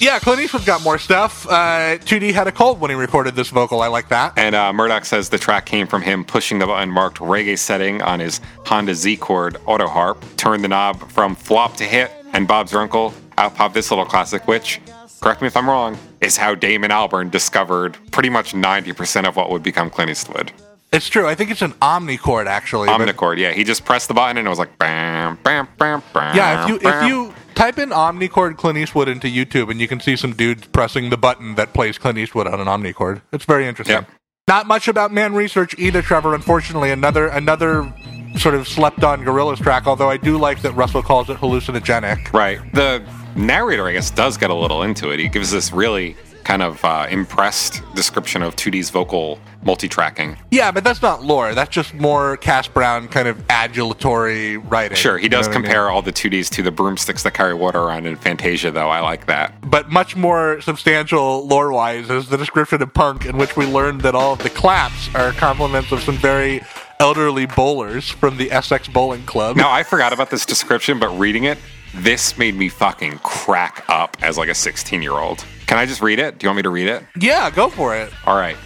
Yeah, Clint Eastwood got more stuff. Uh, 2D had a cold when he recorded this vocal. I like that. And uh, Murdoc says the track came from him pushing the button marked reggae setting on his Honda Z Chord auto harp, turned the knob from flop to hit, and Bob's uncle out popped this little classic, which, correct me if I'm wrong, is how Damon Albarn discovered pretty much 90% of what would become Clint Eastwood. It's true. I think it's an omnichord, actually. Omnichord, yeah. He just pressed the button and it was like bam, bam, bam, bam. Yeah, if you bam. if you type in omnichord Clint Eastwood into YouTube, and you can see some dudes pressing the button that plays Clint Eastwood on an omnichord. It's very interesting. Yep. Not much about man research either, Trevor. Unfortunately, another another sort of slept on Gorillaz track. Although I do like that Russell calls it hallucinogenic. Right. The narrator, I guess, does get a little into it. He gives this really kind of uh, impressed description of 2D's vocal multi-tracking. Yeah, but that's not lore. That's just more Cass Browne kind of adulatory writing. Sure, he You know does I mean? compare all the 2Ds to the broomsticks that carry water around in Fantasia, though. I like that. but much more substantial lore wise is the description of punk in which we learned that all of the claps are compliments of some very elderly bowlers from the Essex Bowling Club. Now, I forgot about this description, but reading it, this made me fucking crack up as like a 16 year old. Can I just read it? Do you want me to read it? Yeah, go for it. All right.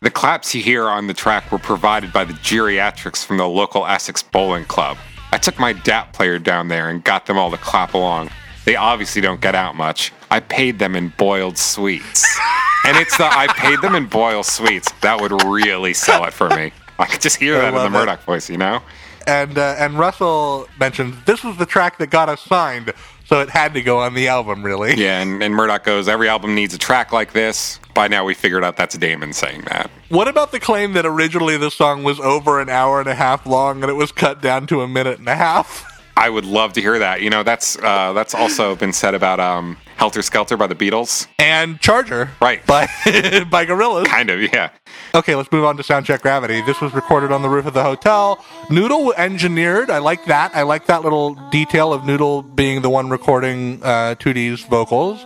The claps you hear on the track were provided by the geriatrics from the local Essex Bowling Club. I took my DAT player down there and got them all to clap along. They obviously don't get out much. I paid them in boiled sweets. and it's the I paid them in boiled sweets. That would really sell it for me. I could just hear I that in the love it. Murdoc voice, you know? And uh, and Russell mentions this was the track that got us signed, so it had to go on the album, really. Yeah, and, and Murdoc goes, every album needs a track like this. By now, we figured out that's Damon saying that. What about the claim that originally the song was over an hour and a half long and it was cut down to a minute and a half? I would love to hear that. You know, that's uh, that's also been said about um, Helter Skelter by the Beatles. And Charger, Right. by by Gorillaz. Kind of, yeah. Okay, let's move on to Soundcheck Gravity. This was recorded on the roof of the hotel. Noodle engineered. I like that. I like that little detail of Noodle being the one recording uh, 2D's vocals.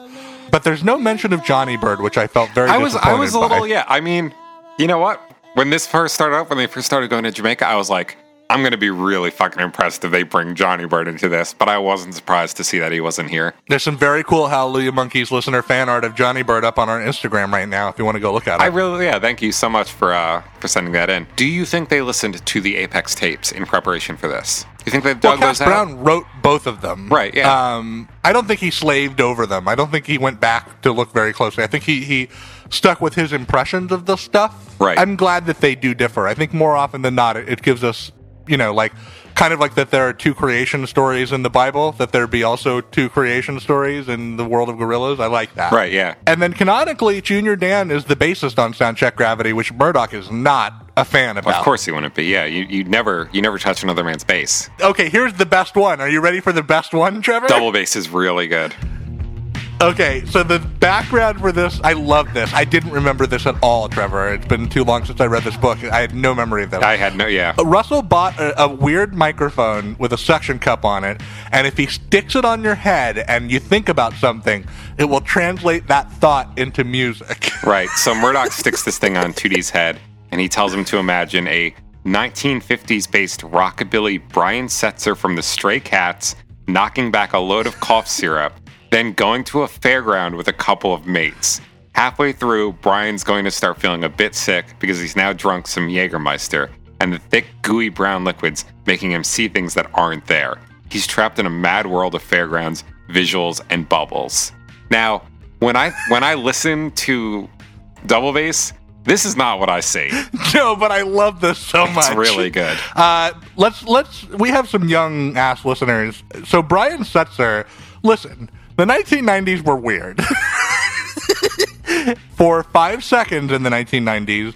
But there's no mention of Johnny Bird, which I felt very. I was I was a little by. yeah. I mean, you know what? When this first started up, when they first started going to Jamaica, I was like, I'm gonna be really fucking impressed if they bring Johnny Bird into this. But I wasn't surprised to see that he wasn't here. There's some very cool Hallelujah Monkeys listener fan art of Johnny Bird up on our Instagram right now. If you want to go look at it. I really yeah. Thank you so much for uh, for sending that in. Do you think they listened to the Apex tapes in preparation for this? You think they've well, dug Cass those out? Browne wrote both of them. Right, yeah. Um, I don't think he slaved over them. I don't think he went back to look very closely. I think he, he stuck with his impressions of the stuff. Right. I'm glad that they do differ. I think more often than not, it, it gives us, you know, like kind of like that there are two creation stories in the Bible, that there be also two creation stories in the world of Gorillaz. I like that. Right. Yeah. And then canonically, Junior Dan is the bassist on Soundcheck Gravity, which Murdoc is not a fan about. Of course he wouldn't be. Yeah. You you never you never touch another man's bass. Okay, here's the best one. Are you ready for the best one, Trevor? Double bass is really good. Okay, so the background for this, I love this. I didn't remember this at all, Trevor. It's been too long since I read this book. I had no memory of this. I had no yeah. Uh, Russell bought a, a weird microphone with a suction cup on it, and if he sticks it on your head and you think about something, it will translate that thought into music. Right. So Murdoc sticks this thing on 2D's head and he tells him to imagine a 1950s based rockabilly Brian Setzer from the Stray Cats knocking back a load of cough syrup, then going to a fairground with a couple of mates. Halfway through, Brian's going to start feeling a bit sick because he's now drunk some Jägermeister and the thick, gooey brown liquids making him see things that aren't there. He's trapped in a mad world of fairgrounds, visuals, and bubbles. Now, when I when I listen to double bass, this is not what I see. no, but I love this so much. It's really good. Uh, let's let's we have some young ass listeners. So Brian Setzer, listen, the 1990s were weird. For five seconds in the 1990s,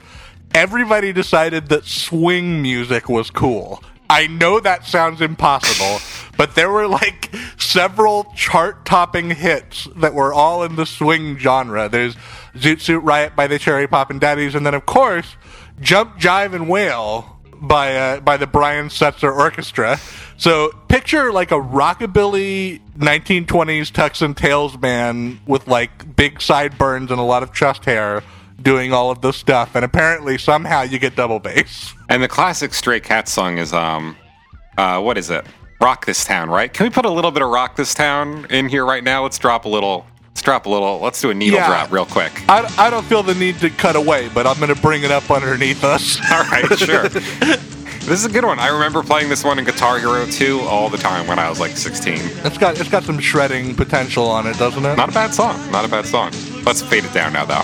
everybody decided that swing music was cool. I know that sounds impossible, but there were like several chart topping hits that were all in the swing genre. There's Zoot Suit Riot by the Cherry Poppin' Daddies, and then of course, Jump, Jive, and Wail by uh, by the Brian Setzer Orchestra. So picture like a rockabilly 1920s Tux and Tails man with like big sideburns and a lot of chest hair doing all of this stuff, and apparently somehow you get double bass. And the classic Stray Cat song is um uh what is it? Rock This Town, right? Can we put a little bit of Rock This Town in here right now? Let's drop a little let's drop a little let's do a needle Yeah. drop real quick. I, I don't feel the need to cut away, but I'm going to bring it up underneath us. All right, sure. this is a good one. I remember playing this one in Guitar Hero 2 all the time when I was like 16. It's got it's got some shredding potential on it, doesn't it? Not a bad song. Not a bad song. Let's fade it down now though.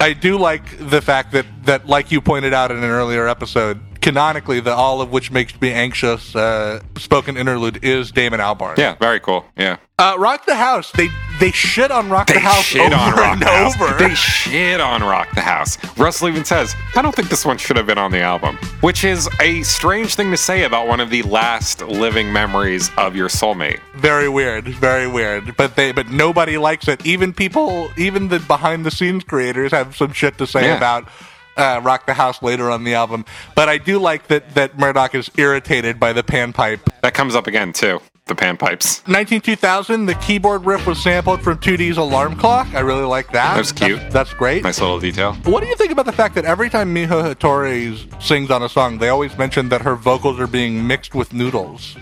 I do like the fact that that like you pointed out in an earlier episode, canonically the all of which makes me anxious uh, spoken interlude is Damon Albarn. Yeah, very cool. Yeah. Uh, Rock the House. They they shit on Rock the House shit over on Rock and the House. over. They shit on Rock the House. Russell even says, I don't think this one should have been on the album, which is a strange thing to say about one of the last living memories of your soulmate. very weird, very weird. But they but nobody likes it. Even people, even the behind the scenes creators have some shit to say Yeah. about. Uh, Rock the House later on the album, but I do like that that Murdoc is irritated by the panpipe That comes up again too. The panpipes. 19 2000, the keyboard riff was sampled from 2D's Alarm Clock. I really like that. That's cute. That's, great. Nice little detail. What do you think about the fact that every time Miho Hattori sings on a song, they always mention that her vocals are being mixed with noodles?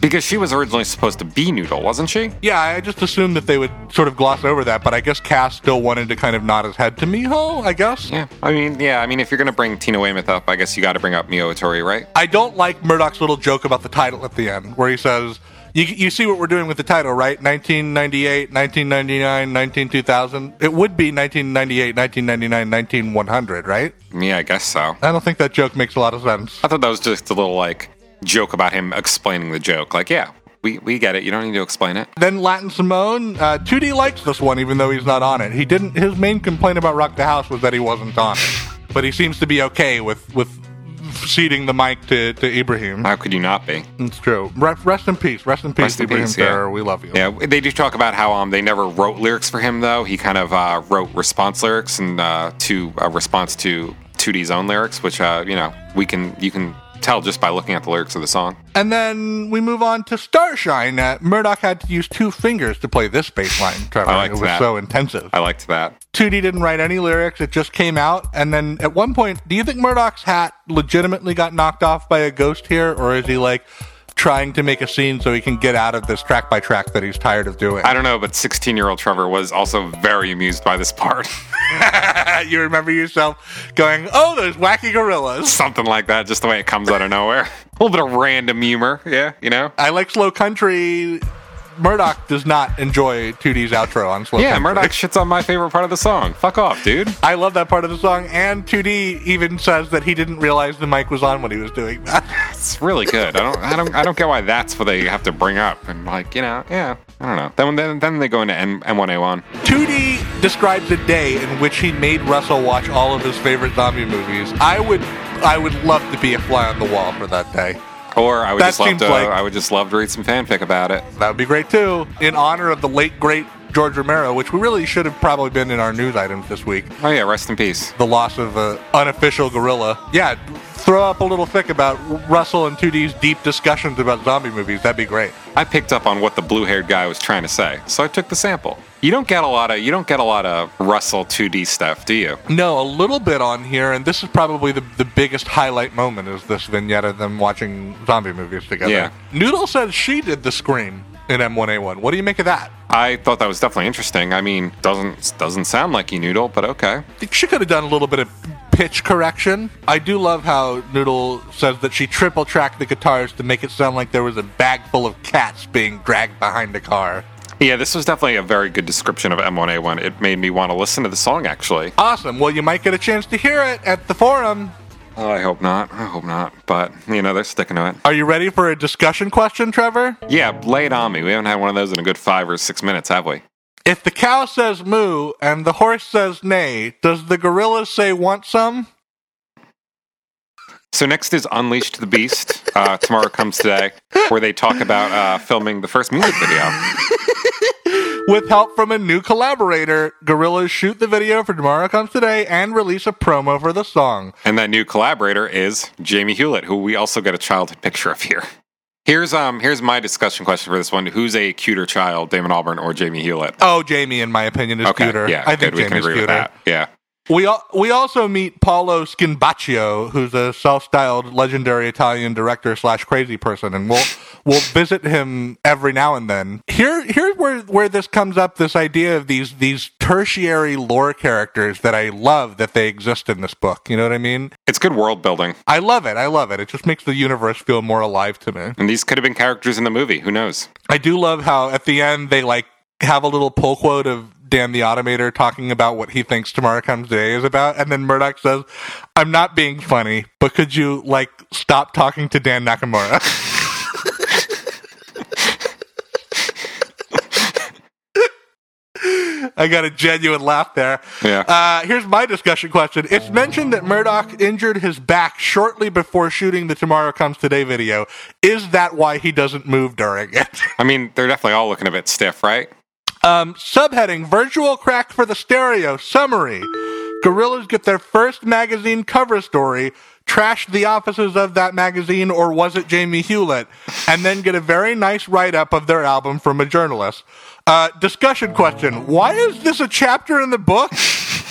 Because she was originally supposed to be Noodle, wasn't she? Yeah, I just assumed that they would sort of gloss over that, but I guess Cass still wanted to kind of nod his head to Miho, I guess. Yeah. I mean, yeah. I mean, if you're gonna bring Tina Weymouth up, I guess you got to bring up Miho Hattori, right? I don't like Murdoc's little joke about the title at the end, where he says, you, you see what we're doing with the title, right? 1998, 1999, 19 2000. It would be 1998, 1999, 19 100, right? Yeah, I guess so. I don't think that joke makes a lot of sense. I thought that was just a little like joke about him explaining the joke. Like, yeah, we we get it. You don't need to explain it. Then Latin Simone, uh, 2D likes this one, even though he's not on it. He didn't. His main complaint about Rock the House was that he wasn't on it, but he seems to be okay with with ceding the mic to, to Ibrahim. How could you not be? It's true. Rest, rest in peace. Rest in peace, Rest in Ibrahim peace, yeah. We love you. Yeah, they do talk about how um they never wrote lyrics for him though. He kind of uh, wrote response lyrics and uh, to a response to 2D's own lyrics, which uh you know we can you can tell just by looking at the lyrics of the song. And then we move on to Starshine. Uh, Murdoc had to use two fingers to play this bass line, Trevor. I liked it was that. so intensive. I liked that. 2D didn't write any lyrics. It just came out. And then at one point, do you think Murdoc's hat legitimately got knocked off by a ghost here? Or is he like trying to make a scene so he can get out of this track by track that he's tired of doing? I don't know, but 16 year old Trevor was also very amused by this part. you remember yourself going, oh, those wacky Gorillaz. Something like that, just the way it comes out of nowhere. A little bit of random humor, yeah, you know? I like slow country. Murdoc does not enjoy 2D's outro on slow Yeah, country. Murdoc shits on my favorite part of the song. Fuck off, dude. I love that part of the song, and 2D even says that he didn't realize the mic was on when he was doing that. It's really good. I don't, I don't, I don't get why that's what they have to bring up. And like, you know, yeah, I don't know. Then, then, then they go into M1A1. 2D describes a day in which he made Russell watch all of his favorite zombie movies. I would, I would love to be a fly on the wall for that day. Or I would That just love to, like- I would just love to read some fanfic about it. That would be great too. In honor of the late great George Romero, which we really should have probably been in our news items this week. Oh yeah, rest in peace. The loss of an unofficial gorilla. Yeah, throw up a little thick about Russell and 2D's deep discussions about zombie movies. That'd be great. I picked up on what the blue-haired guy was trying to say, so I took the sample. You don't get a lot of, you don't get a lot of Russell 2D stuff, do you? No, a little bit on here, and this is probably the, the biggest highlight moment is this vignette of them watching zombie movies together. Yeah. Noodle says she did the scream in M1A1. What do you make of that? I thought that was definitely interesting. I mean, doesn't doesn't sound like you noodle, but okay. she could have done a little bit of pitch correction. I do love how Noodle says that she triple tracked the guitars to make it sound like there was a bag full of cats being dragged behind a car. Yeah, this was definitely a very good description of M1A1. It made me want to listen to the song actually. Awesome. Well, you might get a chance to hear it at the forum. Oh, I hope not. I hope not. But you know, they're sticking to it. Are you ready for a discussion question, Trevor? Yeah, lay it on me. We haven't had one of those in a good five or six minutes, have we? If the cow says moo and the horse says nay, does the gorilla say want some? So next is Unleashed the Beast. Uh, tomorrow comes today, where they talk about uh, filming the first music video. With help from a new collaborator, Gorillaz shoot the video for Tomorrow Comes Today and release a promo for the song. And that new collaborator is Jamie Hewlett, who we also get a childhood picture of here. Here's um here's my discussion question for this one: Who's a cuter child, Damon Albarn or Jamie Hewlett? Oh, Jamie, in my opinion, is okay, cuter. yeah, I think good. We can Jamie's agree cuter. with that. Yeah, We al- we also meet Paolo Scinbaccio, who's a self-styled legendary Italian director slash crazy person, and we'll we'll visit him every now and then. Here here's where where this comes up. This idea of these these tertiary lore characters that I love that they exist in this book. You know what I mean? it's good world building, I love it. I love it. It just makes the universe feel more alive to me. and these could have been characters in the movie. Who knows? I do love how at the end they like have a little pull quote of Dan the Automator talking about what he thinks Tomorrow Comes Today is about, and then Murdoc says, "I'm not being funny, but could you like stop talking to Dan Nakamura?" I got a genuine laugh there. Yeah. Uh, here's my discussion question. It's mentioned that Murdoc injured his back shortly before shooting the Tomorrow Comes Today video. Is that why he doesn't move during it? I mean, they're definitely all looking a bit stiff, right? Um, subheading Virtual Crack for the Stereo. Summary Gorillaz get their first magazine cover story, trash the offices of that magazine, or was it Jamie Hewlett, and then get a very nice write up of their album from a journalist. Uh, discussion question Why is this a chapter in the book?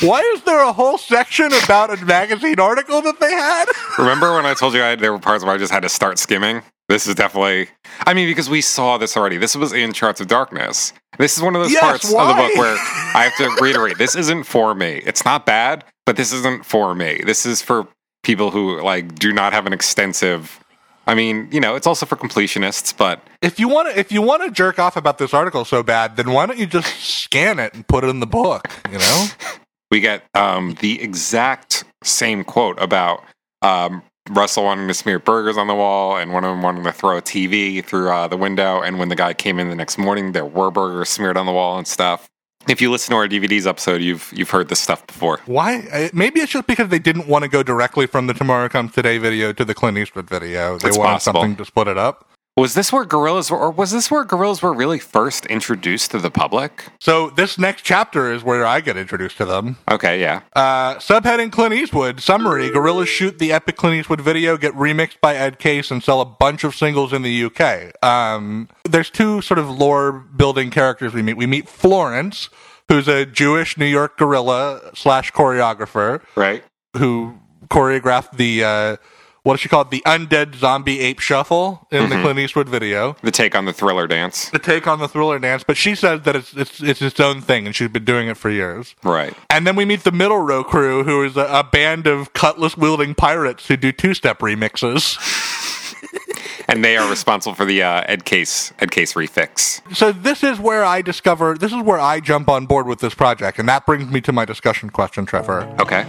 Why is there a whole section about a magazine article that they had? Remember when I told you I, there were parts where I just had to start skimming? This is definitely. I mean, because we saw this already. This was in Charts of Darkness. This is one of those Yes, parts of the book where I have to reiterate this isn't for me. It's not bad, but this isn't for me. This is for people who like do not have an extensive. I mean, you know, it's also for completionists, but If you want to, if you want to jerk off about this article so bad, then why don't you just scan it and put it in the book? You know. we get um, the exact same quote about um, Russell wanting to smear burgers on the wall and one of them wanting to throw a TV through uh, the window. And when the guy came in the next morning, there were burgers smeared on the wall and stuff. If you listen to our DVDs episode, you've you've heard this stuff before. Why? uh, Maybe it's just because they didn't want to go directly from the Tomorrow Comes Today video to the Clint Eastwood video. They It's wanted possible. something to split it up. Was this where Gorillaz were, or was this where Gorillaz were really first introduced to the public? So this next chapter is where I get introduced to them. Okay, yeah. Uh, subheading Clint Eastwood summary: Gorillaz shoot the epic Clint Eastwood video, get remixed by Ed Case, and sell a bunch of singles in the UK. Um, there's two sort of lore building characters we meet. We meet Florence, who's a Jewish New York gorilla slash choreographer Right. who choreographed the uh, what does she call it? The undead zombie ape shuffle in the Clint Eastwood video. The take on the thriller dance. The take on the thriller dance, but she says that it's it's it's its own thing, and she's been doing it for years. Right. And then we meet the middle row crew, who is a, a band of cutlass wielding pirates who do two step remixes. And they are responsible for the uh, Ed Case Ed Case refix. So this is where I discover this is where I jump on board with this project, and that brings me to my discussion question, Trevor. Okay.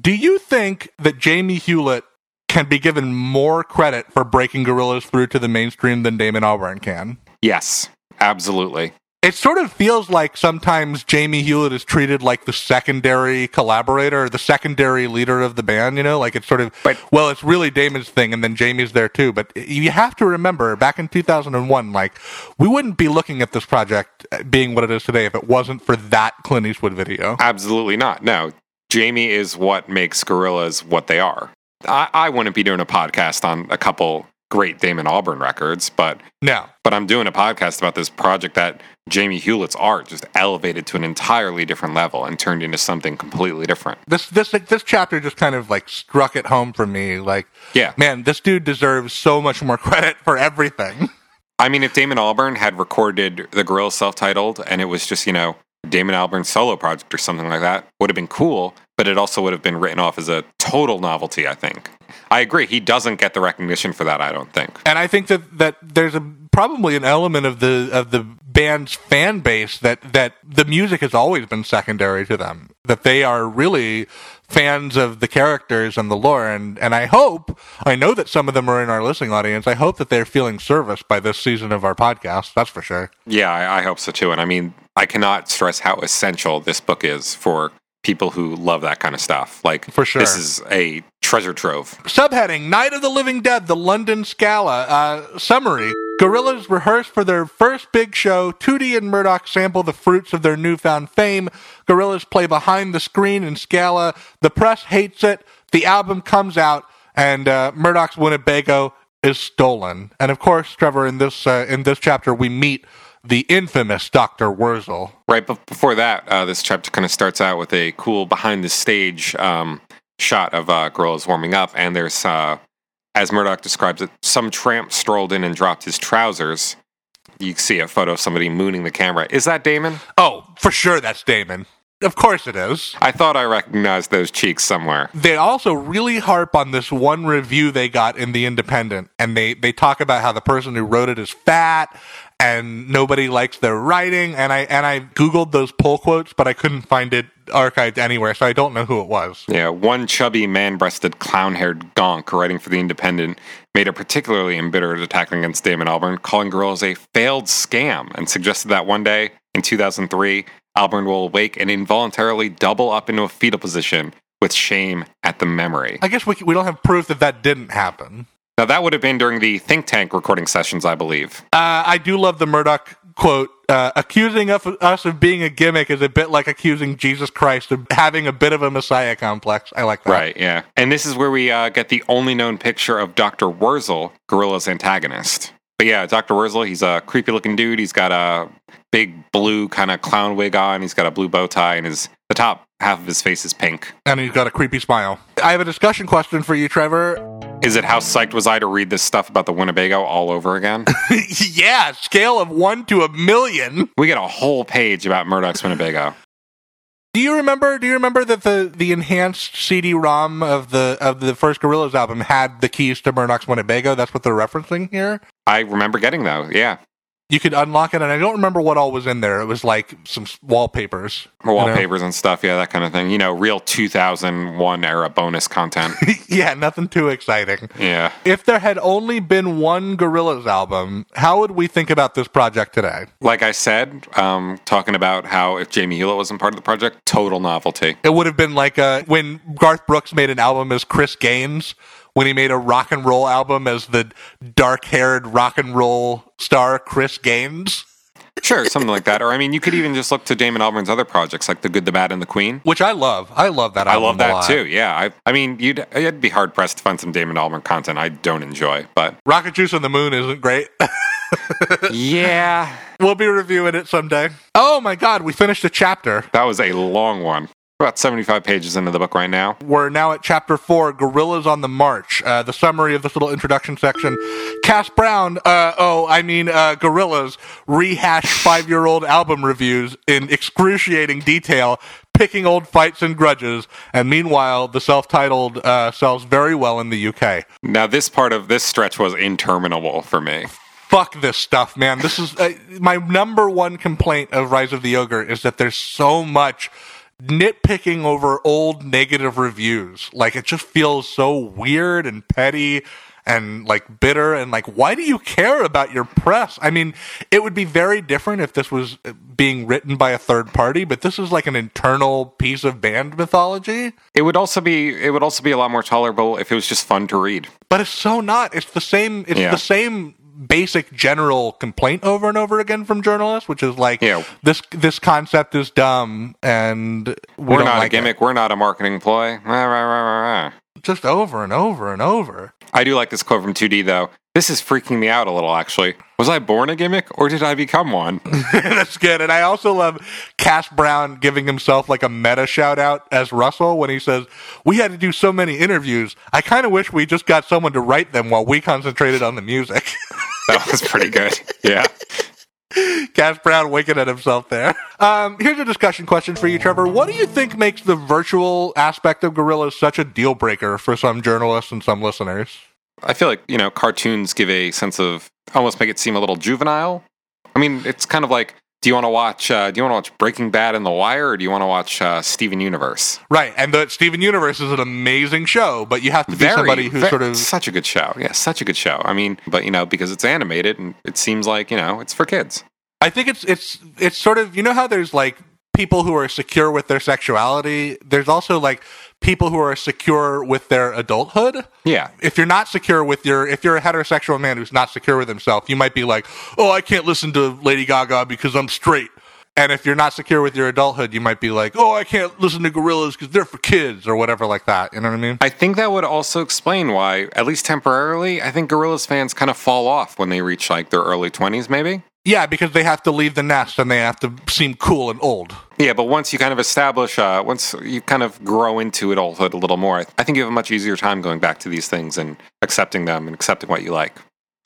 Do you think that Jamie Hewlett can be given more credit for breaking Gorillaz through to the mainstream than Damon Albarn can? Yes. Absolutely. It sort of feels like sometimes Jamie Hewlett is treated like the secondary collaborator, the secondary leader of the band, you know? Like it's sort of, But- well, it's really Damon's thing and then Jamie's there too. But you have to remember back in 2001, like, we wouldn't be looking at this project uh, being what it is today if it wasn't for that Clint Eastwood video. Absolutely not. No. Jamie is what makes Gorillaz what they are. I, I wouldn't be doing a podcast on a couple great Damon Albarn records, but No. but I'm doing a podcast about this project that Jamie Hewlett's art just elevated to an entirely different level and turned into something completely different. This this this chapter just kind of like struck it home for me. Like, Yeah. man, this dude deserves so much more credit for everything. I mean, if Damon Albarn had recorded the Gorillaz self-titled and it was just, you know, Damon Albarn's solo project or something like that, would have been cool, but it also would have been written off as a total novelty, I think. I agree. He doesn't get the recognition for that, I don't think. and I think that that there's a probably an element of the of the band's fan base that that the music has always been secondary to them. That they are really fans of the characters and the lore, and and I hope I know that some of them are in our listening audience. I hope that they're feeling serviced by this season of our podcast. That's for sure. Yeah, I, I hope so too. And I mean, I cannot stress how essential this book is for people who love that kind of stuff. Like, For sure. this is a treasure trove. Subheading Night of the Living Dead, the London Scala. Uh, summary Gorillaz rehearse for their first big show. 2D and Murdoc sample the fruits of their newfound fame. Gorillaz play behind the screen in Scala. The press hates it. The album comes out, and uh, Murdoc's Winnebago is stolen. And of course, Trevor, in this uh, in this chapter, we meet the infamous Doctor Wurzel. Right but before that, uh, this chapter kind of starts out with a cool behind the stage um, shot of uh, Gorillaz warming up, and there's, uh, as Murdoc describes it, some tramp strolled in and dropped his trousers. You see a photo of somebody mooning the camera. Is that Damon? Oh, for sure, that's Damon. Of course, it is. I thought I recognized those cheeks somewhere. they also really harp on this one review they got in the independent and they they talk about how the person who wrote it is fat and nobody likes their writing and i and i googled those pull quotes but i couldn't find it archived anywhere so i don't know who it was Yeah, one chubby, man breasted, clown haired gonk writing for The Independent made a particularly embittered attack against Damon Albarn, calling Gorillaz a failed scam, and suggested that one day, in 2003, Albarn will awake and involuntarily double up into a fetal position with shame at the memory. i guess we, we don't have proof that that didn't happen Now, that would have been during the think tank recording sessions, I believe. uh, i do love the murdoc quote uh, accusing of, us of being a gimmick is a bit like accusing jesus christ of having a bit of a messiah complex i like that Right, yeah. And this is where we uh, get the only known picture of Dr. Wurzel, Gorillaz antagonist. But yeah, Dr. Wurzel, he's a creepy looking dude. He's got a big blue kind of clown wig on. He's got a blue bow tie, and his the top half of his face is pink. and he's got a creepy smile i have a discussion question for you trevor Is it how psyched was I to read this stuff about the Winnebago all over again? yeah, scale of one to a million. we get a whole page about Murdoc's Winnebago. Do you remember? Do you remember that the the enhanced CD-ROM of the of the first Gorillaz album had the keys to Murdoc's Winnebago? That's what they're referencing here. I remember getting those. Yeah. You could unlock it, and I don't remember what all was in there. It was like some s- wallpapers. you know? Wallpapers and stuff, yeah, that kind of thing. You know, real 2001 era bonus content. yeah, nothing too exciting. yeah. If there had only been one Gorillaz album, how would we think about this project today? Like I said, um, talking about how if Jamie Hewlett wasn't part of the project, total novelty. It would have been like uh when Garth Brooks made an album as Chris Gaines, when he made a rock and roll album as the dark haired rock and roll star Chris Gaines, Sure, something like that. Or I mean, you could even just look to Damon Albarn's other projects, like The Good, the Bad, and the Queen. which I love. I love that I love that too. Yeah, I, I mean, you'd you'd be hard pressed to find some Damon Albarn content I don't enjoy, but Rocket Juice & the Moon isn't great. yeah, we'll be reviewing it someday. Oh my god, we finished a chapter. that was a long one. About seventy five pages into the book right now. We're now at chapter four, Gorillaz on the March. Uh, the summary of this little introduction section. Cass Browne, uh, oh, I mean, uh, Gorillaz rehash five year old album reviews in excruciating detail, picking old fights and grudges. And meanwhile, the self titled uh, sells very well in the UK. Now, this part of this stretch was interminable for me. Fuck this stuff, man. This is uh, my number one complaint of Rise of the Ogre is that there's so much nitpicking over old negative reviews. Like it just feels so weird and petty and like bitter and like why do you care about your press? I mean, it would be very different if this was being written by a third party, but this is like an internal piece of band mythology. It would also be it would also be a lot more tolerable if it was just fun to read. But it's so not. It's the same. It's Yeah. the same basic general complaint over and over again from journalists, which is like Yeah. this this concept is dumb and we We're don't not like a gimmick. We're not a marketing ploy. Rah, rah, rah, rah, rah. it. Just over and over and over. I do like this quote from 2D though. This is freaking me out a little actually. Was I born a gimmick or did I become one? That's good. And I also love Cass Browne giving himself like a meta shout out as Russell when he says, We had to do so many interviews. I kind of wish we just got someone to write them while we concentrated on the music. that was pretty good. Yeah. Cass Browne winking at himself there. Um, here's a discussion question for you, Trevor. What do you think makes the virtual aspect of Gorillaz such a deal breaker for some journalists and some listeners? I feel like, you know, cartoons give a sense of almost make it seem a little juvenile. I mean, it's kind of like do you want to watch uh, do you want to watch Breaking Bad and The Wire or do you want to watch uh, Steven Universe? Right, and the Steven Universe is an amazing show, but you have to be somebody who's ve- sort of such a good show. Yeah, such a good show. I mean, but you know, because it's animated and it seems like, you know, it's for kids. I think it's it's it's sort of you know how there's like people who are secure with their sexuality. There's also like people who are secure with their adulthood. Yeah. If you're not secure with your if you're a heterosexual man who's not secure with himself, you might be like, "Oh, I can't listen to Lady Gaga because I'm straight." And if you're not secure with your adulthood, you might be like, "Oh, I can't listen to Gorillaz because they're for kids" or whatever like that. You know what I mean? I think that would also explain why, at least temporarily, I think Gorillaz fans kind of fall off when they reach like their early 20s, maybe. Yeah, because they have to leave the nest and they have to seem cool and old. Yeah, but once you kind of establish, uh, once you kind of grow into adulthood a little more, I think you have a much easier time going back to these things and accepting them and accepting what you like.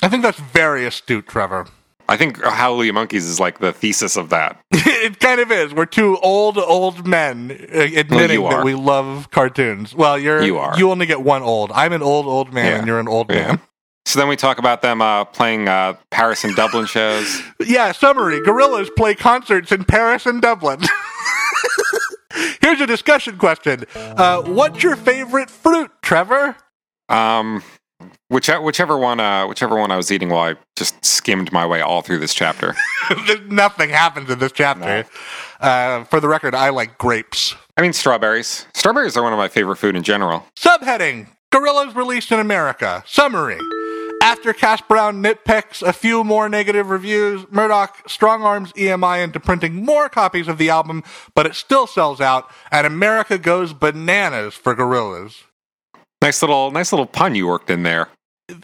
I think that's very astute, Trevor. I think Hallelujah Monkeys is like the thesis of that. it kind of is. We're two old, old men uh, admitting you that we love cartoons. Well, you're You are. You only get one old. I'm an old, old man, Yeah. and you're an old Yeah. man. So then we talk about them uh, playing uh, Paris and Dublin shows. Yeah. Summary: Gorillaz play concerts in Paris and Dublin. Here's a discussion question. Uh, what's your favorite fruit, Trevor? Um, whichever, whichever one, uh, whichever one I was eating while I just skimmed my way all through this chapter. Nothing happens in this chapter. Uh, for the record, I like grapes. I mean, strawberries. Strawberries are one of my favorite food in general. Subheading Gorillaz released in America. Summary After Cass Browne nitpicks a few more negative reviews, Murdoc strong arms EMI into printing more copies of the album, but it still sells out, and America goes bananas for Gorillaz. Nice little, nice little pun you worked in there.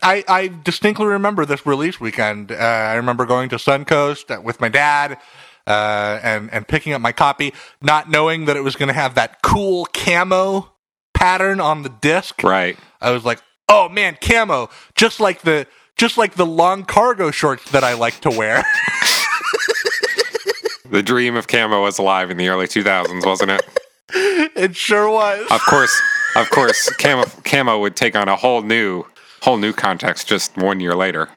I, I distinctly remember this release weekend. Uh, I remember going to Suncoast uh, with my dad uh, and and picking up my copy, not knowing that it was going to have that cool camo pattern on the disc. Right. I was like, "Oh man, camo!" Just like the just like the long cargo shorts that I like to wear. The dream of camo was alive in the early 2000s, wasn't it? it sure was. Of course, of course, camo, camo would take on a whole new, whole new context just one year later.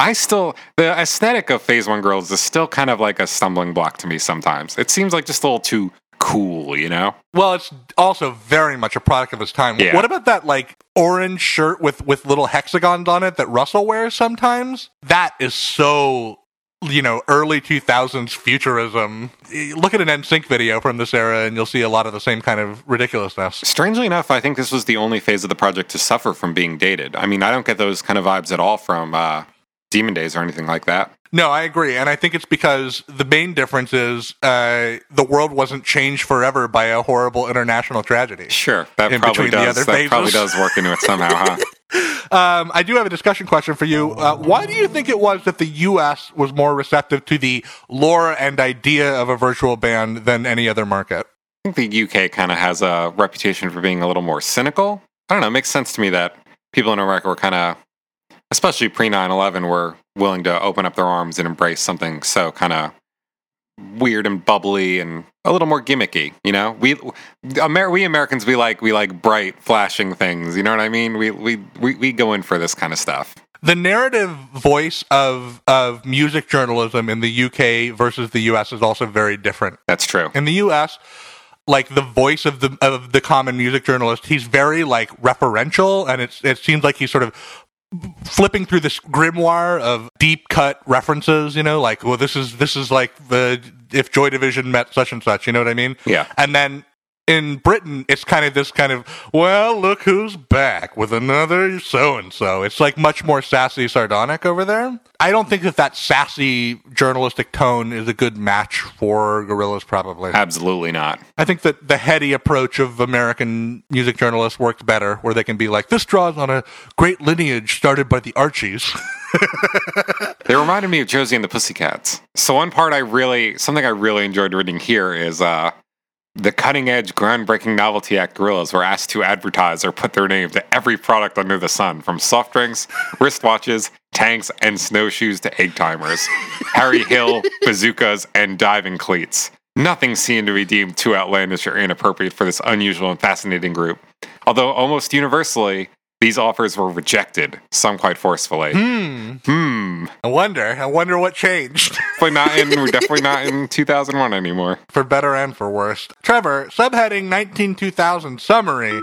I still the aesthetic of Phase One Gorillaz is still kind of like a stumbling block to me sometimes. It seems like just a little too cool, you know? Well, it's also very much a product of its time. Yeah. What about that like orange shirt with with little hexagons on it that Russell wears sometimes? That is so you know early 2000s futurism. Look at an NSYNC video from this era and you'll see a lot of the same kind of ridiculousness. Strangely enough, I think this was the only phase of the project to suffer from being dated. I mean, I don't get those kind of vibes at all from uh, Demon Days or anything like that. No, I agree, and I think it's because the main difference is uh, the world wasn't changed forever by a horrible international tragedy. Sure, that In probably between the does. other That probably does work into it somehow, huh? Um, I do have a discussion question for you. Uh, why do you think it was that the U.S. was more receptive to the lore and idea of a virtual band than any other market? I think the UK kind of has a reputation for being a little more cynical. I don't know. It makes sense to me that people in America were kind of, especially pre 9 11, were willing to open up their arms and embrace something so kind of weird and bubbly and a little more gimmicky. You know, we Amer- we Americans we like we like bright, flashing things. You know what I mean? We we we, we go in for this kind of stuff. The narrative voice of of music journalism in the UK versus the U.S. is also very different. That's true. In the U.S., like the voice of the of the common music journalist, he's very like referential, and it's it seems like he's sort of flipping through this grimoire of deep cut references. You know, like well, this is this is like the if Joy Division met such and such. You know what I mean? Yeah. And then in Britain, it's kind of this kind of well, look who's back with another so and so. It's like much more sassy, sardonic over there. I don't think that that sassy journalistic tone is a good match for Gorillaz. Probably. Absolutely not. I think that the heady approach of American music journalists works better, where they can be like, "This draws on a great lineage started by the Archies." They reminded me of Josie and the Pussycats. So one part I really, something I really enjoyed reading here is uh, the cutting edge, groundbreaking novelty act Gorillaz were asked to advertise or put their name to every product under the sun, from soft drinks, wristwatches, tanks, and snowshoes to egg timers, Harry Hill, bazookas, and diving cleats. Nothing seemed to be deemed too outlandish or inappropriate for this unusual and fascinating group. Although almost universally, these offers were rejected, some quite forcefully. hmm. Hmm. I wonder. I wonder what changed. Definitely not in. We're definitely not in 2001 anymore. for better and for worse. Trevor, subheading 19 2000 summary.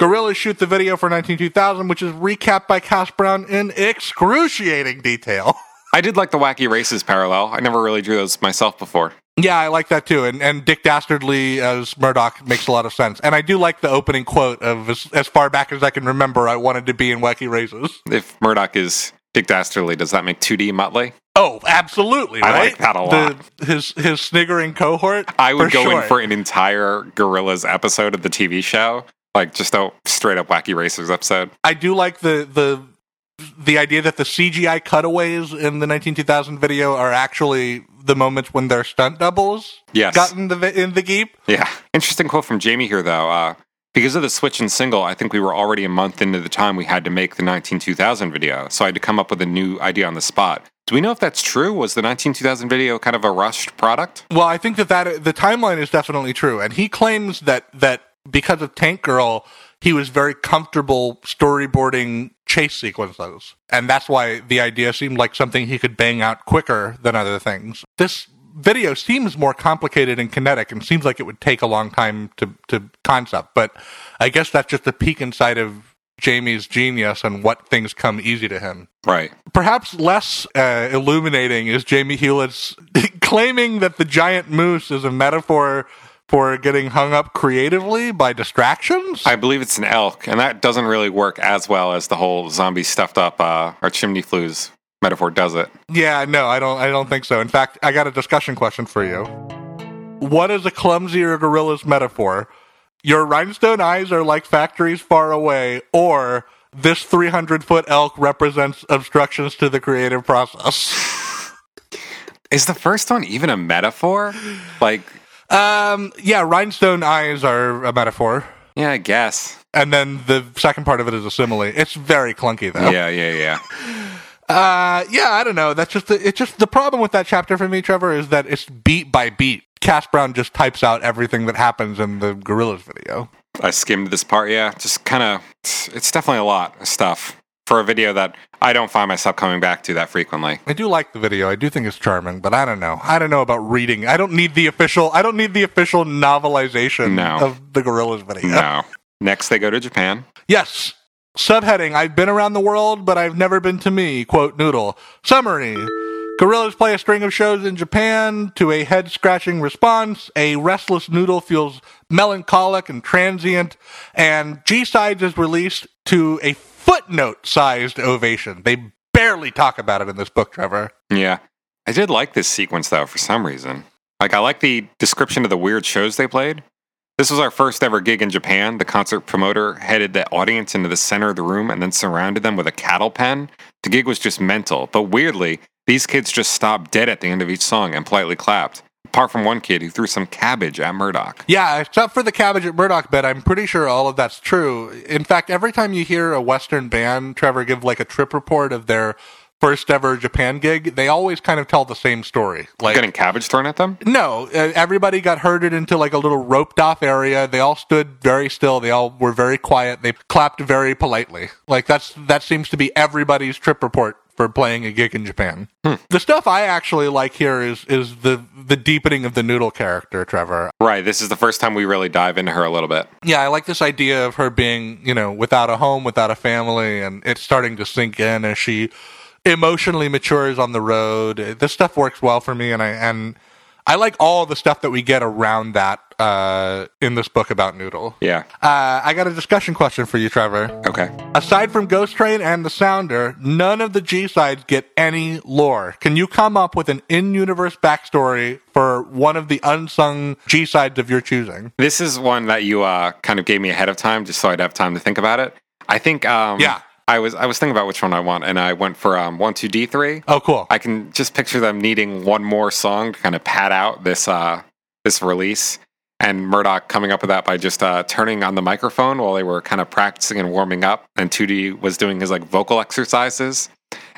Gorillaz shoot the video for 19 2000, which is recapped by Cass Browne in excruciating detail. I did like the wacky races parallel. I never really drew those myself before. Yeah, I like that too. And, and Dick Dastardly as Murdoc makes a lot of sense. And I do like the opening quote of as, as far back as I can remember, I wanted to be in Wacky Races. If Murdoc is Dick Dastardly, does that make 2D Muttley? Oh, absolutely, I like that a lot. The, his, his sniggering cohort. I would go sure. in for an entire Gorillaz episode of the TV show, like just a straight up wacky racers episode. I do like the the the idea that the CGI cutaways in the 19 2000 video are actually the moments when their stunt doubles Yes. got in the in the geep. Yeah. Interesting quote from Jamie here, though. Uh, because of the switch and single, I think we were already a month into the time we had to make the 19 2000 video. So I had to come up with a new idea on the spot. Do we know if that's true? Was the 19 2000 video kind of a rushed product? Well, I think that that the timeline is definitely true, and he claims that that because of Tank Girl, he was very comfortable storyboarding chase sequences, and that's why the idea seemed like something he could bang out quicker than other things. This video seems more complicated and kinetic, and seems like it would take a long time to to concept. But I guess that's just a peek inside of Jamie's genius and what things come easy to him. Right. Perhaps less uh, illuminating is Jamie Hewlett's claiming that the giant moose is a metaphor for getting hung up creatively by distractions. I believe it's an elk, and that doesn't really work as well as the whole zombie stuffed up uh, or chimney flues metaphor does it. yeah, no, I don't. I don't think so. In fact, I got a discussion question for you. What is a clumsier Gorillaz metaphor? Your rhinestone eyes are like factories far away, or this 300 foot elk represents obstructions to the creative process. Is the first one even a metaphor? Like, Um, yeah, rhinestone eyes are a metaphor. yeah, I guess. And then the second part of it is a simile. It's very clunky though. Yeah, yeah, yeah. Uh, yeah, I don't know. That's just the, it's just the problem with that chapter for me, Trevor, is that it's beat by beat. Cass Browne just types out everything that happens in the Gorillaz video. I skimmed this part. Yeah, just kind of. It's definitely a lot of stuff. For a video that I don't find myself coming back to that frequently. I do like the video. I do think it's charming, but I don't know. I don't know about reading. I don't need the official. I don't need the official novelization No. of the Gorillaz video. No. Next, they go to Japan. Yes. Subheading I've been around the world, but I've never been to me. Quote Noodle. Summary Gorillaz play a string of shows in Japan to a head scratching response. A restless Noodle feels melancholic and transient, and G Sides is released to a footnote sized ovation. They barely talk about it in this book, Trevor. Yeah. I did like this sequence though for some reason. Like I like the description of the weird shows they played. This was our first ever gig in Japan. The concert promoter headed the audience into the center of the room and then surrounded them with a cattle pen. The gig was just mental, but weirdly, these kids just stopped dead at the end of each song and politely clapped. Apart from one kid who threw some cabbage at Murdoc. Yeah, except for the Cabbage at Murdoc bit, I'm pretty sure all of that's true. In fact, every time you hear a Western band, Trevor, give like a trip report of their first ever Japan gig, they always kind of tell the same story. Like, Getting cabbage thrown at them? no, everybody got herded into like a little roped off area. They all stood very still. They all were very quiet. They clapped very politely. Like that's that seems to be everybody's trip report for playing a gig in Japan. Hmm. The stuff I actually like here is is the the deepening of the noodle character, Trevor. Right. This is the first time we really dive into her a little bit. Yeah, I like this idea of her being, you know, without a home, without a family, and it's starting to sink in as she emotionally matures on the road. This stuff works well for me, and I and I like all the stuff that we get around that uh, in this book about Noodle. Yeah. Uh, I got a discussion question for you, Trevor. Okay. Aside from Ghost Train and the Sounder, none of the G sides get any lore. Can you come up with an in-universe backstory for one of the unsung G sides of your choosing? This is one that you uh, kind of gave me ahead of time, just so I'd have time to think about it. I think. Um, Yeah. I was I was thinking about which one I want, and I went for um, one two D three. Oh, cool. I can just picture them needing one more song to kind of pad out this uh, this release, and Murdoc coming up with that by just uh, turning on the microphone while they were kind of practicing and warming up, and 2D was doing his like vocal exercises,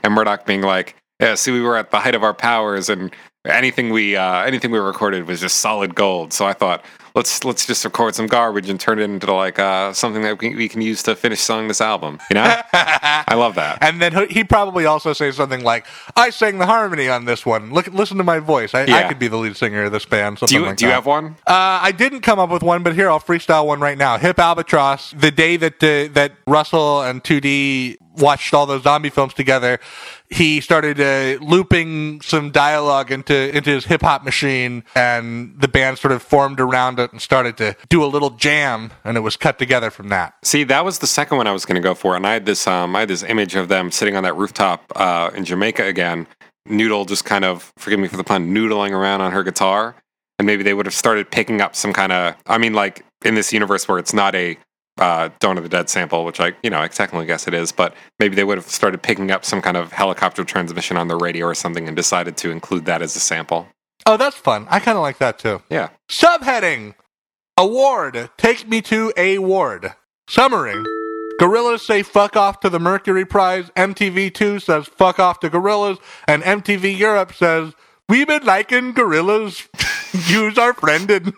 and Murdoc being like, "Yeah, see, we were at the height of our powers, and anything we uh, anything we recorded was just solid gold." So I thought. Let's let's just record some garbage and turn it into like uh, something that we, we can use to finish selling this album. You know, I love that. And then he- probably also say something like, "I sang the harmony on this one. Look, listen to my voice. I, I could be the lead singer of this band." Do you like do you have one? Uh, I didn't come up with one, but here I'll freestyle one right now. Hip Albatross. The day that uh, that Russell and 2D watched all those zombie films together, he started uh, looping some dialogue into into his hip hop machine, and the band sort of formed around it and started to do a little jam, and it was cut together from that. See, that was the second one I was going to go for, and I had this um, I had this image of them sitting on that rooftop uh, in Jamaica again. Noodle just kind of, forgive me for the pun, noodling around on her guitar, and maybe they would have started picking up some kind of, I mean, like in this universe where it's not a uh, Dawn of the Dead sample, which I, you know, I technically guess it is, but maybe they would have started picking up some kind of helicopter transmission on the radio or something and decided to include that as a sample. Oh, that's fun. I kind of like that too. Yeah. Subheading Award. Take me to a ward. Summary. Gorillaz say fuck off to the Mercury Prize. MTV2 says fuck off to Gorillaz. And MTV Europe says, we've been liking Gorillaz. Use our friend.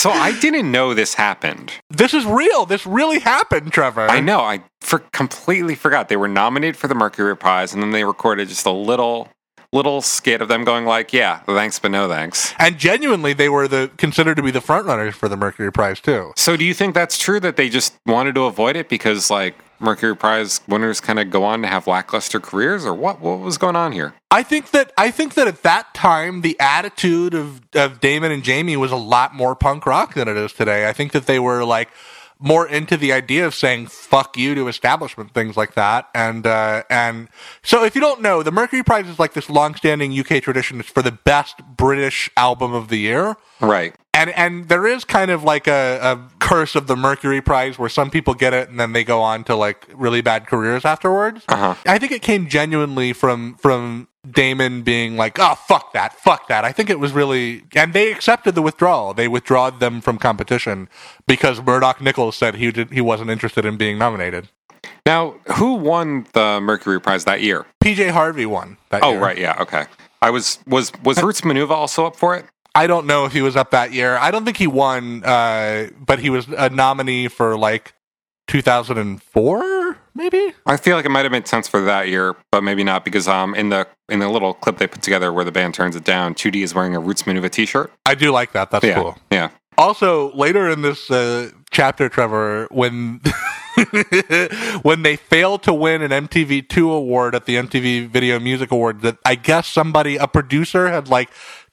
So I didn't know this happened. this is real. This really happened, Trevor. I know. I for completely forgot they were nominated for the Mercury Prize, and then they recorded just a little little skit of them going like, "Yeah, thanks, but no thanks." And genuinely, they were the considered to be the front runners for the Mercury Prize too. So, do you think that's true that they just wanted to avoid it because like Mercury Prize winners kind of go on to have lackluster careers, or what? What was going on here? I think that I think that at that time the attitude of of Damon and Jamie was a lot more punk rock than it is today. I think that they were like more into the idea of saying "fuck you" to establishment, things like that. And uh, and so, if you don't know, the Mercury Prize is like this long-standing UK tradition. It's for the best British album of the year. Right. And and there is kind of like a, a curse of the Mercury Prize where some people get it and then they go on to like really bad careers afterwards. Uh-huh. I think it came genuinely from from Damon being like, "Oh fuck that, fuck that." I think it was really, and they accepted the withdrawal. They withdrawed them from competition because Murdoc Niccals said he did, he wasn't interested in being nominated. Now, who won the Mercury Prize that year? PJ Harvey won that Oh, year. right. Yeah. Okay. I was was was Roots Manuva also up for it? I don't know if he was up that year. I don't think he won, uh, but he was a nominee for like 2004. maybe. I feel like it might have made sense for that year, but maybe not because um in the in the little clip they put together where the band turns it down, 2D is wearing a Roots Manuva t-shirt. I do like that. That's yeah, cool. yeah. Also, later in this uh, chapter, Trevor, when when they failed to win an MTV Two award at the MTV Video Music Award, that I guess somebody, a producer, had like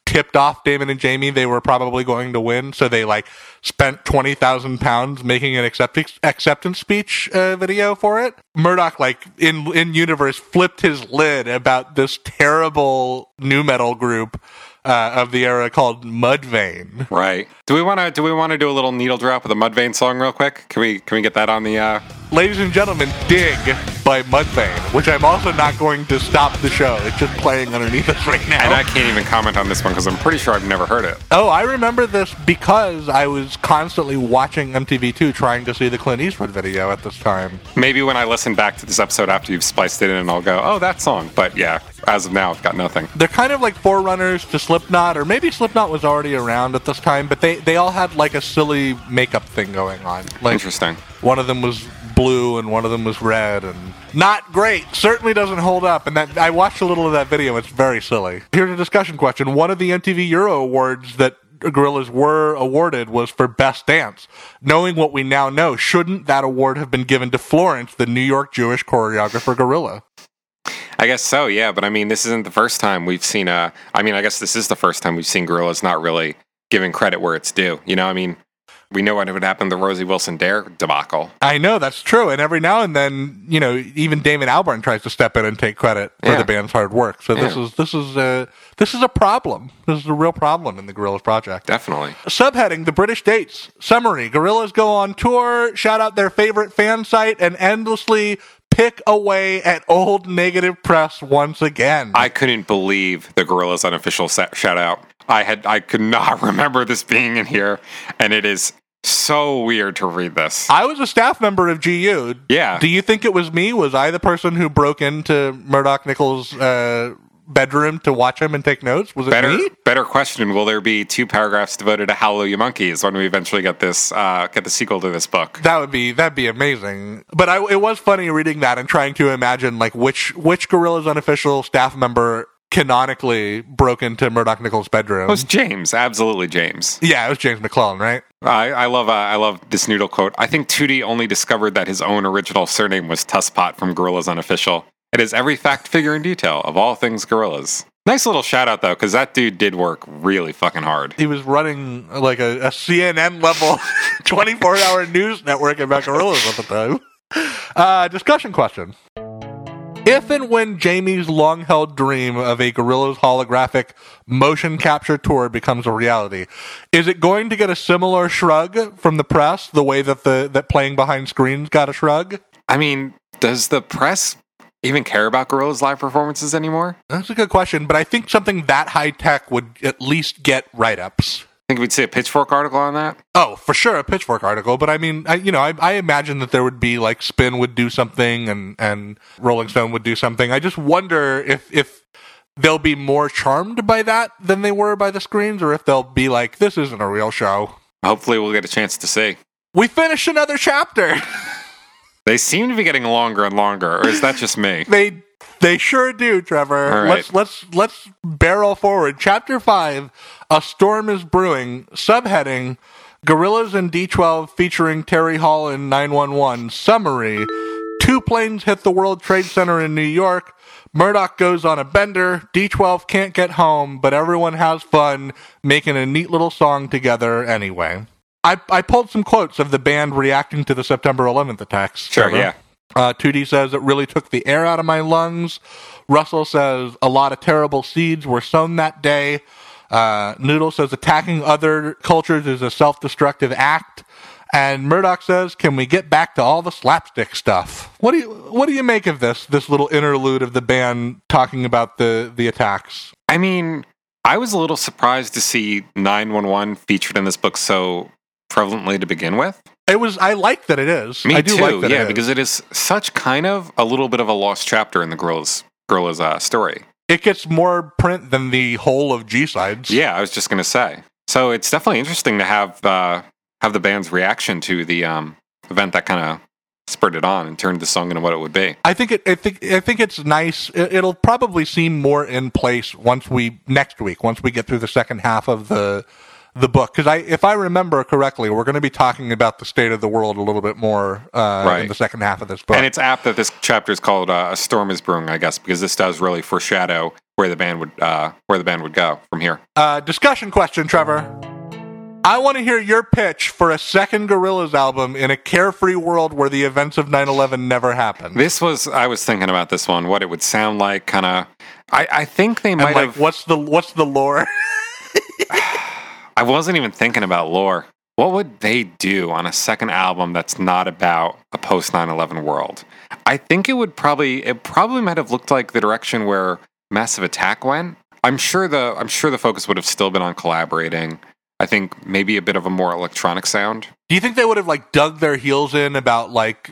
tipped off Damon and Jamie they were probably going to win, so they like spent twenty thousand pounds making an acceptance acceptance speech uh, video for it. Murdoc, like in in universe, flipped his lid about this terrible new metal group uh, of the era called Mudvayne. Right. Do we want to do we want to do a little needle drop with a Mudvayne song real quick? Can we can we get that on the uh Ladies and gentlemen, Dig by Mudvayne, which I'm also not going to stop the show. It's just playing underneath us right now. And I can't even comment on this one because I'm pretty sure I've never heard it. oh, I remember this because I was constantly watching MTV2 trying to see the Clint Eastwood video at this time. Maybe when I listen back to this episode after you've spliced it in, I'll go, oh, that song. But yeah, as of now, I've got nothing. They're kind of like forerunners to Slipknot, or maybe Slipknot was already around at this time, but they, they all had like a silly makeup thing going on. Like Interesting. One of them was blue and one of them was red and not great certainly doesn't hold up and that i watched a little of that video it's very silly here's a discussion question one of the mtv euro awards that Gorillaz were awarded was for best dance knowing what we now know shouldn't that award have been given to florence the new york jewish choreographer gorilla I guess so, yeah. But I mean, this isn't the first time we've seen. I mean, I guess this is the first time we've seen Gorillaz not really giving credit where it's due. You know, I mean, we know what would happen to the Rosie Wilson Dare debacle. i know that's true and every now and then you know even damon albarn tries to step in and take credit for Yeah. the band's hard work so this is this is a this is a problem this is a real problem in the Gorillaz project Definitely. Subheading The British Dates. Summary Gorillaz go on tour, shout out their favorite fan site, and endlessly pick away at old negative press once again. I couldn't believe the Gorillaz unofficial sa- shout out. I had I could not remember this being in here, and it is so weird to read this. I was a staff member of GU. Yeah. Do you think it was me? Was I the person who broke into Murdoc Niccals' uh, bedroom to watch him and take notes? Was it Better me? better question: Will there be two paragraphs devoted to Hallelujah Monkeys when we eventually get this uh, get the sequel to this book? That would be that'd be amazing. But I, it was funny reading that and trying to imagine like which which Gorillaz unofficial staff member canonically broke into Murdoc Niccals' bedroom. It was James, absolutely James. Yeah, it was James McClellan, right? I, I love uh, I love this noodle quote. I think Tootie only discovered that his own original surname was Tusspot from Gorillaz Unofficial. It is every fact, figure, and detail of all things Gorillaz. Nice little shout out though, because that dude did work really fucking hard. He was running like a, a CNN level 24 hour news network about Gorillaz at the time. Uh, discussion question. If and when Jamie's long held dream of a Gorillaz holographic motion capture tour becomes a reality, is it going to get a similar shrug from the press the way that the that playing behind screens got a shrug? I mean, does the press even care about Gorillaz live performances anymore? That's a good question, but I think something that high tech would at least get write ups. Think we'd see a Pitchfork article on that. Oh, for sure, a Pitchfork article. But I mean, I, you know, I, I imagine that there would be like Spin would do something, and and Rolling Stone would do something. I just wonder if if they'll be more charmed by that than they were by the screens, or if they'll be like, this isn't a real show. Hopefully, we'll get a chance to see. We finished another chapter. They seem to be getting longer and longer, or is that just me? they they sure do, Trevor. Right. Let's let's let's barrel forward. Chapter five: A storm is brewing. Subheading: Gorillaz and D12 featuring Terry Hall in 911. Summary: Two planes hit the World Trade Center in New York. Murdoc goes on a bender. D12 can't get home, but everyone has fun making a neat little song together anyway. I, I pulled some quotes of the band reacting to the September 11th attacks. Sure, Trevor. yeah. Uh, 2D says it really took the air out of my lungs. Russell says a lot of terrible seeds were sown that day. Uh, Noodle says attacking other cultures is a self destructive act. And Murdoc says, "Can we get back to all the slapstick stuff?" What do you What do you make of this this little interlude of the band talking about the the attacks? I mean, I was a little surprised to see 911 featured in this book so prevalently to begin with. It was. I like that it is. Me I do too, like that. yeah, it because it is such kind of a little bit of a lost chapter in the girl's girl's uh, story. it gets more print than the whole of G sides. Yeah, I was just gonna say. So it's definitely interesting to have uh, have the band's reaction to the um, event that kind of spurred it on and turned the song into what it would be. I think it. I think. I think it's nice. It, it'll probably seem more in place once we next week, once we get through the second half of the the book. Because I, if I remember correctly, we're going to be talking about the state of the world a little bit more uh, in the second half of this book. And it's apt that this chapter is called uh, "A Storm Is Brewing," I guess, because this does really foreshadow where the band would uh, where the band would go from here. uh, discussion question, Trevor. I want to hear your pitch for a second Gorillaz album in a carefree world where the events of 9/11 never happened. This was I was thinking about this one, what it would sound like, kind of. I, I think they and might like, have. what's the what's the lore? I wasn't even thinking about lore. What would they do on a second album that's not about a post 9/11 world? I think it would probably it probably might have looked like the direction where Massive Attack went. I'm sure the I'm sure the focus would have still been on collaborating. I think maybe a bit of a more electronic sound. Do you think they would have like dug their heels in about like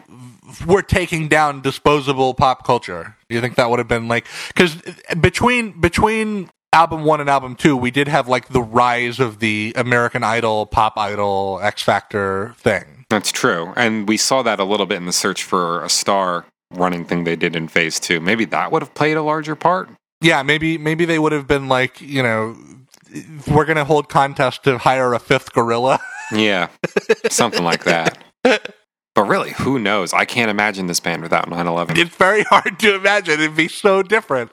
we're taking down disposable pop culture? Do you think that would have been like because between between album one and album two, we did have like the rise of the American Idol, Pop Idol, X Factor thing. That's true. And we saw that a little bit in the search for a star running thing they did in phase two. Maybe that would have played a larger part. Yeah, maybe maybe they would have been like you know we're gonna hold contest to hire a fifth gorilla. Yeah, something like that. But really, who knows? I can't imagine this band without 9 11. it's very hard to imagine. It'd be so different.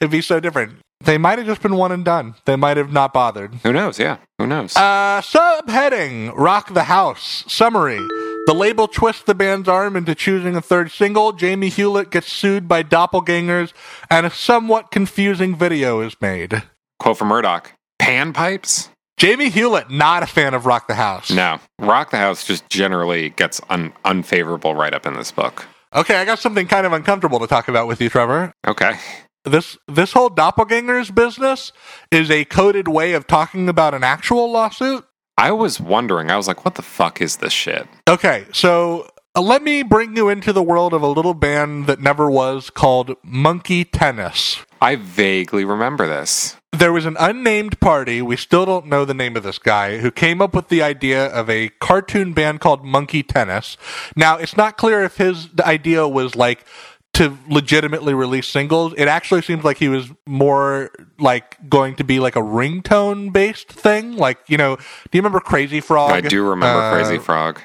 It'd be so different. They might have just been one and done. They might have not bothered. Who knows? Yeah, who knows? Uh, subheading Rock the House. Summary. The label twists the band's arm into choosing a third single. Jamie Hewlett gets sued by doppelgangers, and a somewhat confusing video is made. Quote from Murdoc Panpipes? Jamie Hewlett, not a fan of Rock the House. No. Rock the House just generally gets un- unfavorable write up in this book. Okay, I got something kind of uncomfortable to talk about with you, Trevor. Okay. This this whole doppelgangers business is a coded way of talking about an actual lawsuit. I was wondering, I was like, what the fuck is this shit? Okay, so uh, let me bring you into the world of a little band that never was called Monkey Tennis. I vaguely remember this. There was an unnamed party, we still don't know the name of this guy, who came up with the idea of a cartoon band called Monkey Tennis. Now, it's not clear if his idea was like to legitimately release singles. It actually seems like he was more like going to be like a ringtone based thing. Like, you know, do you remember Crazy Frog? I do remember Uh, Crazy Frog.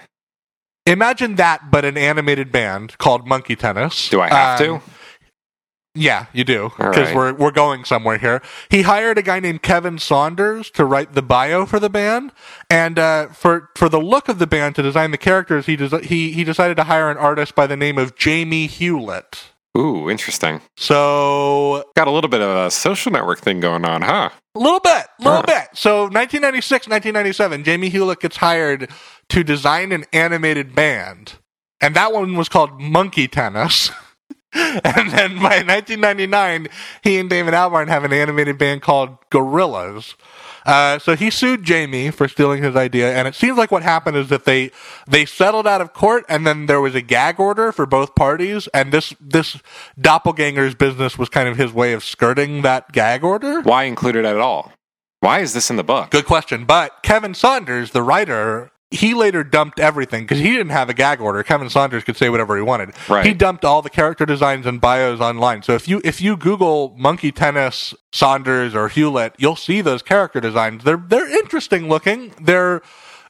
Imagine that, but an animated band called Monkey Tennis. Do I have Um, to? Yeah, you do because right. we're we're going somewhere here. He hired a guy named Kevin Saunders to write the bio for the band, and uh, for for the look of the band to design the characters, he des- he he decided to hire an artist by the name of Jamie Hewlett. Ooh, interesting. So Got a little bit of a social network thing going on, huh? a little bit, a little Huh. bit. So 1996, 1997, Jamie Hewlett gets hired to design an animated band, and that one was called Monkey Tennis. and then by 1999, he and David Albarn have an animated band called Gorillaz. Uh, so he sued Jamie for stealing his idea, and it seems like what happened is that they they settled out of court, and then there was a gag order for both parties, and this this doppelganger's business was kind of his way of skirting that gag order. Why include it at all? Why is this in the book? Good question. But Kevin Saunders, the writer, he later dumped everything because he didn't have a gag order. Kevin Saunders could say whatever he wanted. Right. He dumped all the character designs and bios online. So if you if you Google Monkey Tennis Saunders or Hewlett, you'll see those character designs. They're they're interesting looking. They're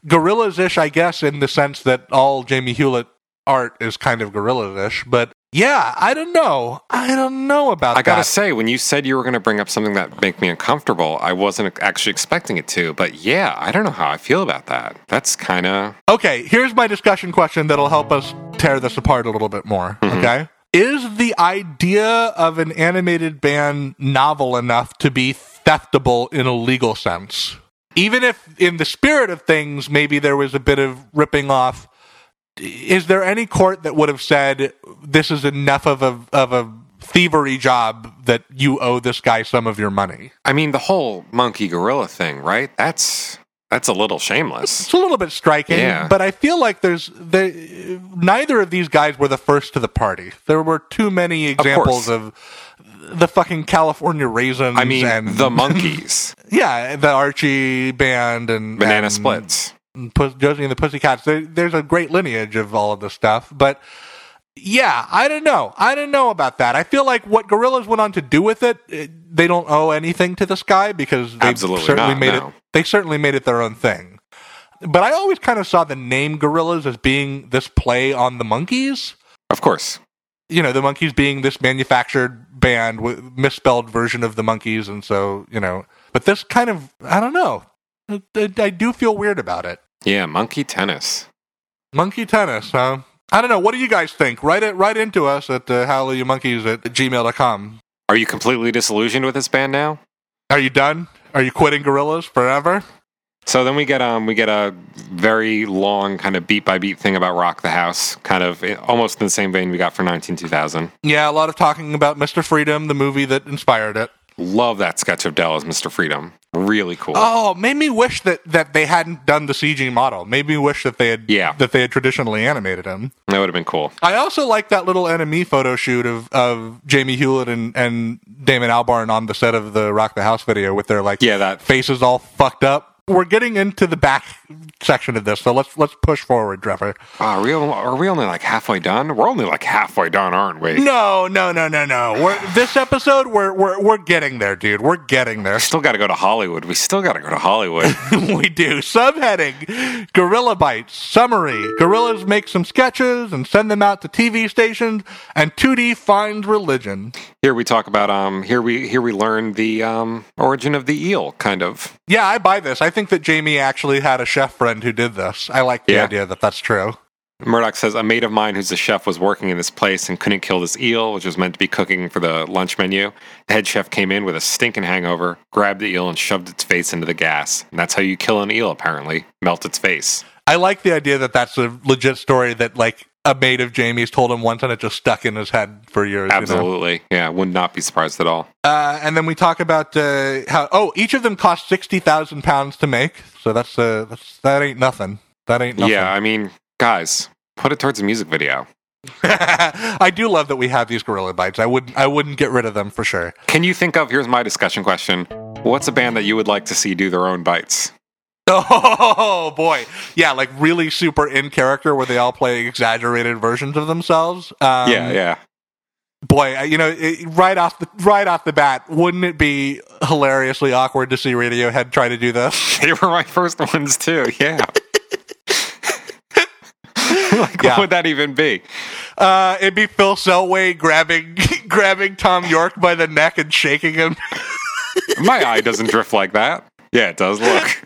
Gorillaz ish, I guess, in the sense that all Jamie Hewlett art is kind of Gorillaz ish. But yeah, I don't know. I don't know about that. I gotta say, when you said you were gonna bring up something that make me uncomfortable, I wasn't actually expecting it to. But yeah, I don't know how I feel about that. That's kind of Okay, here's my discussion question that'll help us tear this apart a little bit more. Mm-hmm. Okay. Is the idea of an animated band novel enough to be theftable in a legal sense? Even if, in the spirit of things, maybe there was a bit of ripping off, is there any court that would have said this is enough of a, of a thievery job that you owe this guy some of your money? I mean, the whole monkey gorilla thing, right? That's that's a little shameless. It's a little bit striking, Yeah. but I feel like there's the neither of these guys were the first to the party. There were too many examples course. of, the fucking California raisins. I mean, and the Monkees, yeah, the Archie band and banana and splits. Josie and the Pussycats. There, there's a great lineage of all of this stuff, but Yeah, I don't know. I don't know about that. I feel like what Gorillaz went on to do with it, eh, they don't owe anything to this guy because they Absolutely certainly not, made no. it. They certainly made it their own thing. But I always kind of saw the name Gorillaz as being this play on the Monkees. Of course. You know, the Monkees being this manufactured band with misspelled version of the monkeys, and so you know. But this kind of, I don't know. I do feel weird about it. Yeah, monkey tennis. Monkey tennis, huh? I don't know. What do you guys think? Write it right into us at uh, howleyoumonkeys at gmail.com. Are you completely disillusioned with this band now? Are you done? Are you quitting Gorillaz forever? So then we get um we get a very long kind of beat by beat thing about Rock the House, kind of almost in the same vein we got for 19 2000. Yeah, a lot of talking about Mr. Freedom, the movie that inspired it. Love that sketch of Del as Mr. Freedom. Really cool. Oh, made me wish that, that they hadn't done the CG model. Made me wish that they had Yeah. that they had traditionally animated him. That would have been cool. I also like that little enemy photo shoot of, of Jamie Hewlett and, and Damon Albarn on the set of the Rock the House video with their like Yeah, that faces all fucked up. We're getting into the back section of this, so let's let's push forward, Trevor. are we, are we only like halfway done? We're only like halfway done, aren't we? No, no, no, no, no. We're this episode. We're we're we're getting there, dude. We're getting there. Still got to go to Hollywood. We still got to go to Hollywood. we do. Subheading: Gorilla Bites. Summary: Gorillaz make some sketches and send them out to TV stations, and 2D finds religion. here we talk about um here we here we learn the um origin of the eel, kind of. Yeah, I buy this. I think that Jamie actually had a chef friend who did this. I like the Yeah. idea that that's true. Murdoc says a mate of mine who's a chef was working in this place and couldn't kill this eel, which was meant to be cooking for the lunch menu. The head chef came in with a stinking hangover, grabbed the eel and shoved its face into the gas. And that's how you kill an eel, apparently. Melt its face. I like the idea that that's a legit story that like a mate of Jamie's told him once, and it just stuck in his head for years. you know? Absolutely. Yeah, would not be surprised at all. Uh, and then we talk about uh, how oh each of them cost sixty thousand pounds to make, so that's uh that's that ain't nothing. That ain't nothing. Yeah, I mean, guys, put it towards a music video. I do love that we have these gorilla bites. I wouldn't I wouldn't get rid of them for sure. Can you think of, here's my discussion question. What's a band that you would like to see do their own bites? Oh boy, yeah, like really super in character where they all play exaggerated versions of themselves. Um, yeah, yeah. boy, you know, it, right off the right off the bat, wouldn't it be hilariously awkward to see Radiohead try to do this? They were my first ones too, yeah. like, Yeah. what would that even be? Uh, it'd be Phil Selway grabbing grabbing Thom Yorke by the neck and shaking him. My eye doesn't drift like that. Yeah, it does. Look.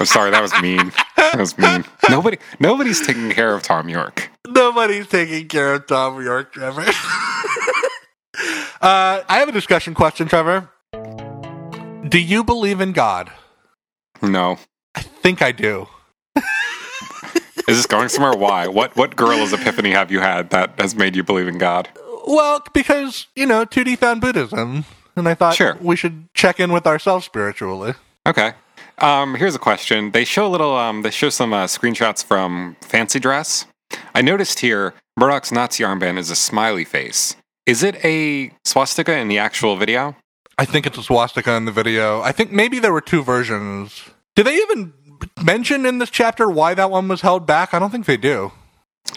I'm sorry, that was mean. That was mean. Nobody, nobody's taking care of Thom Yorke. Nobody's taking care of Thom Yorke, Trevor. uh, I have a discussion question, Trevor. Do you believe in God? No, I think I do. is this going somewhere? Why? What? What Gorillaz epiphany have you had that has made you believe in God? Well, because, you know, 2D found Buddhism, and I thought Sure. we should check in with ourselves spiritually. Okay. Um, here's a question. They show a little. Um, they show some uh, screenshots from Fancy Dress. I noticed here Murdoc's Nazi armband is a smiley face. Is it a swastika in the actual video? I think it's a swastika in the video. I think maybe there were two versions. Do they even mention in this chapter why that one was held back? I don't think they do.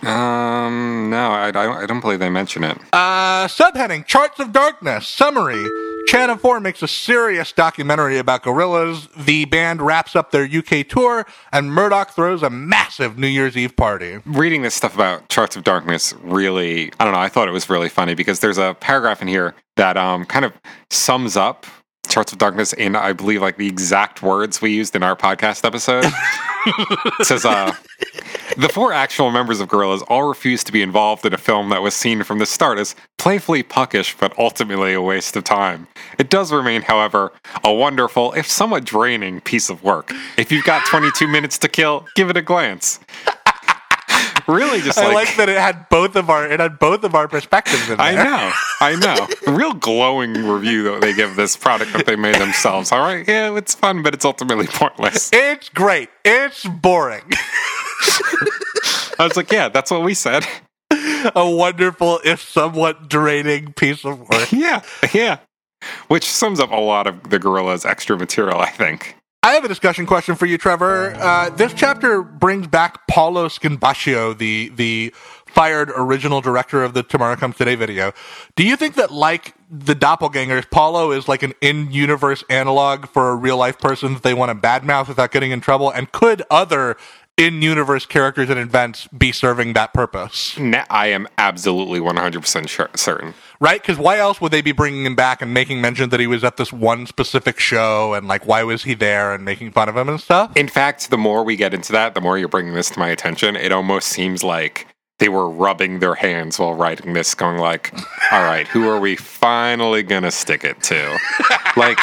Um, no, I, I, don't- I don't believe they mention it. Uh, subheading Charts of Darkness. Summary Channel 4 makes a serious documentary about Gorillaz. The band wraps up their UK tour, and Murdoc throws a massive New Year's Eve party. Reading this stuff about Charts of Darkness really, I don't know, I thought it was really funny because there's a paragraph in here that um, kind of sums up Charts of Darkness in, I believe, like the exact words we used in our podcast episode. it says, uh, the four actual members of Gorillaz all refused to be involved in a film that was seen from the start as playfully puckish, but ultimately a waste of time. It does remain, however, a wonderful, if somewhat draining, piece of work. If you've got 22 minutes to kill, give it a glance. Really, just I like, like that it had both of our it had both of our perspectives in there. I know, I know. Real glowing review that they give this product that they made themselves. All right, yeah, it's fun, but it's ultimately pointless. It's great. It's boring. I was like, yeah, that's what we said. a wonderful, if somewhat draining piece of work. Yeah, yeah. Which sums up a lot of the Gorillaz extra material, I think. I have a discussion question for you, Trevor. Uh, this chapter brings back Paulo Scanbaccio, the the fired original director of the Tomorrow Comes Today video. Do you think that, like the doppelgangers, Paulo is like an in universe analog for a real life person that they want to badmouth without getting in trouble? And could other in universe characters and events be serving that purpose? Na- I am absolutely 100% sure, certain. Right? Because why else would they be bringing him back and making mention that he was at this one specific show and like why was he there and making fun of him and stuff? In fact, the more we get into that, the more you're bringing this to my attention. It almost seems like they were rubbing their hands while writing this, going like, "All right, who are we finally gonna stick it to?" like,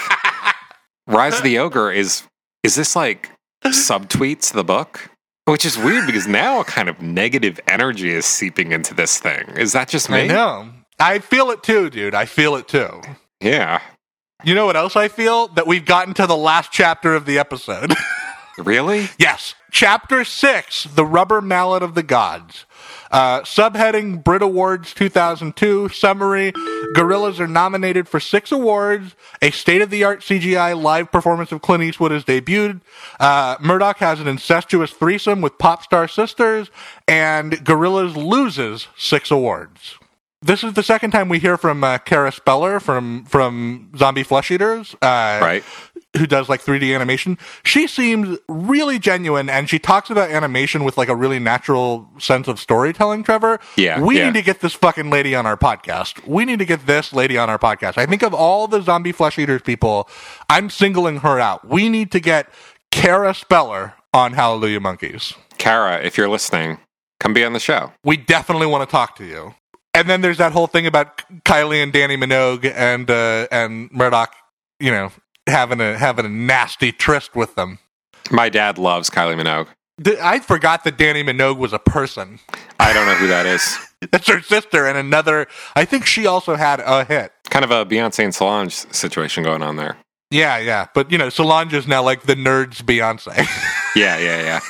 Rise of the Ogre is is this like subtweets the book? Which is weird because now a kind of negative energy is seeping into this thing. Is that just me? I know. I feel it too, dude. I feel it too. Yeah. You know what else I feel? That we've gotten to the last chapter of the episode. Really? yes. Chapter 6 The Rubber Mallet of the Gods. Uh, subheading Brit Awards 2002 summary Gorillaz are nominated for six awards. A state of the art CGI live performance of Clint Eastwood is debuted. Uh, Murdoc has an incestuous threesome with pop star sisters, and Gorillaz loses six awards. This is the second time we hear from uh, Kara Speller from from Zombie Flesh Eaters. Uh, Right. Who does like 3D animation. She seems really genuine and she talks about animation with like a really natural sense of storytelling, Trevor. Yeah, We yeah. need to get this fucking lady on our podcast. We need to get this lady on our podcast. I think of all the zombie flesh eaters people, I'm singling her out. We need to get Kara Speller on Hallelujah Monkeys. Kara, if you're listening, come be on the show. We definitely want to talk to you. And then there's that whole thing about Kylie and Dannii Minogue and uh, and Murdoc, you know, having a having a nasty tryst with them. My dad loves Kylie Minogue. I forgot that Dannii Minogue was a person. I don't know who that is. That's her sister, and another. I think she also had a hit. Kind of a Beyonce and Solange situation going on there. Yeah, yeah, but you know, Solange is now like the nerds Beyonce. Yeah, yeah,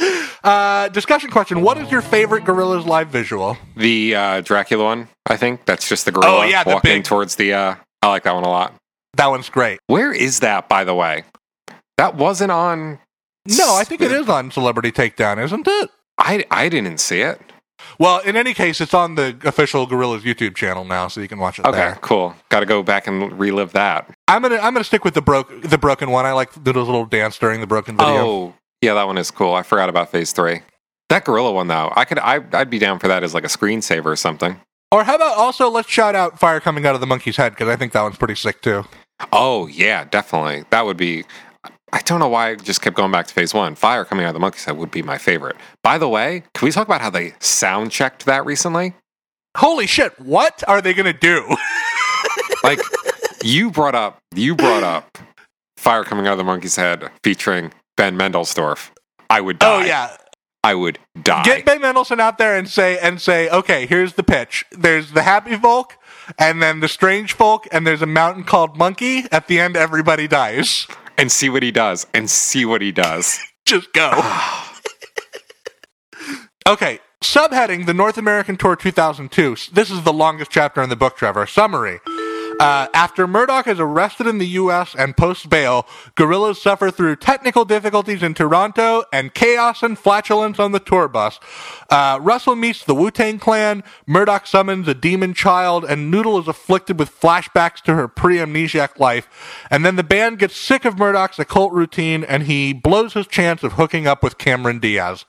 yeah. uh, discussion question: What is your favorite Gorillaz live visual? The uh, Dracula one, I think. That's just the gorilla Oh, yeah, the walking big- towards the. Uh, I like that one a lot. That one's great. Where is that, by the way? That wasn't on. No, I think it is on Celebrity Takedown, isn't it? I, I didn't see it. Well, in any case, it's on the official Gorillaz YouTube channel now, so you can watch it Okay, there. cool. Got to go back and relive that. I'm gonna I'm gonna stick with the broke the broken one. I like Noodle's little dance during the broken video. Oh, yeah, that one is cool. I forgot about Phase Three. That gorilla one though, I could I, I'd be down for that as like a screensaver or something. Or how about also let's shout out fire coming out of the monkey's head because I think that one's pretty sick too. Oh yeah, definitely. That would be. I don't know why I just kept going back to Phase One. Fire coming out of the monkey's head would be my favorite. By the way, can we talk about how they sound checked that recently? Holy shit! What are they gonna do? Like you brought up, you brought up Fire coming out of the monkey's head featuring Ben Mendelsdorf. I would oh, die. oh yeah, I would die. get Ben Mendelsohn out there and say and say, okay, here's the pitch. There's the happy folk, and then the strange folk, and there's a mountain called Monkey. At the end, everybody dies. and see what he does, and see what he does. Just go. okay, subheading the North American Tour 2002. This is the longest chapter in the book, Trevor. Summary. Uh, after Murdoc is arrested in the U.S. and posts bail, Gorillaz suffer through technical difficulties in Toronto and chaos and flatulence on the tour bus. Uh, Russell meets the Wu Tang Clan. Murdoc summons a demon child, and Noodle is afflicted with flashbacks to her pre-amnesiac life. And then the band gets sick of Murdoc's occult routine, and he blows his chance of hooking up with Cameron Diaz.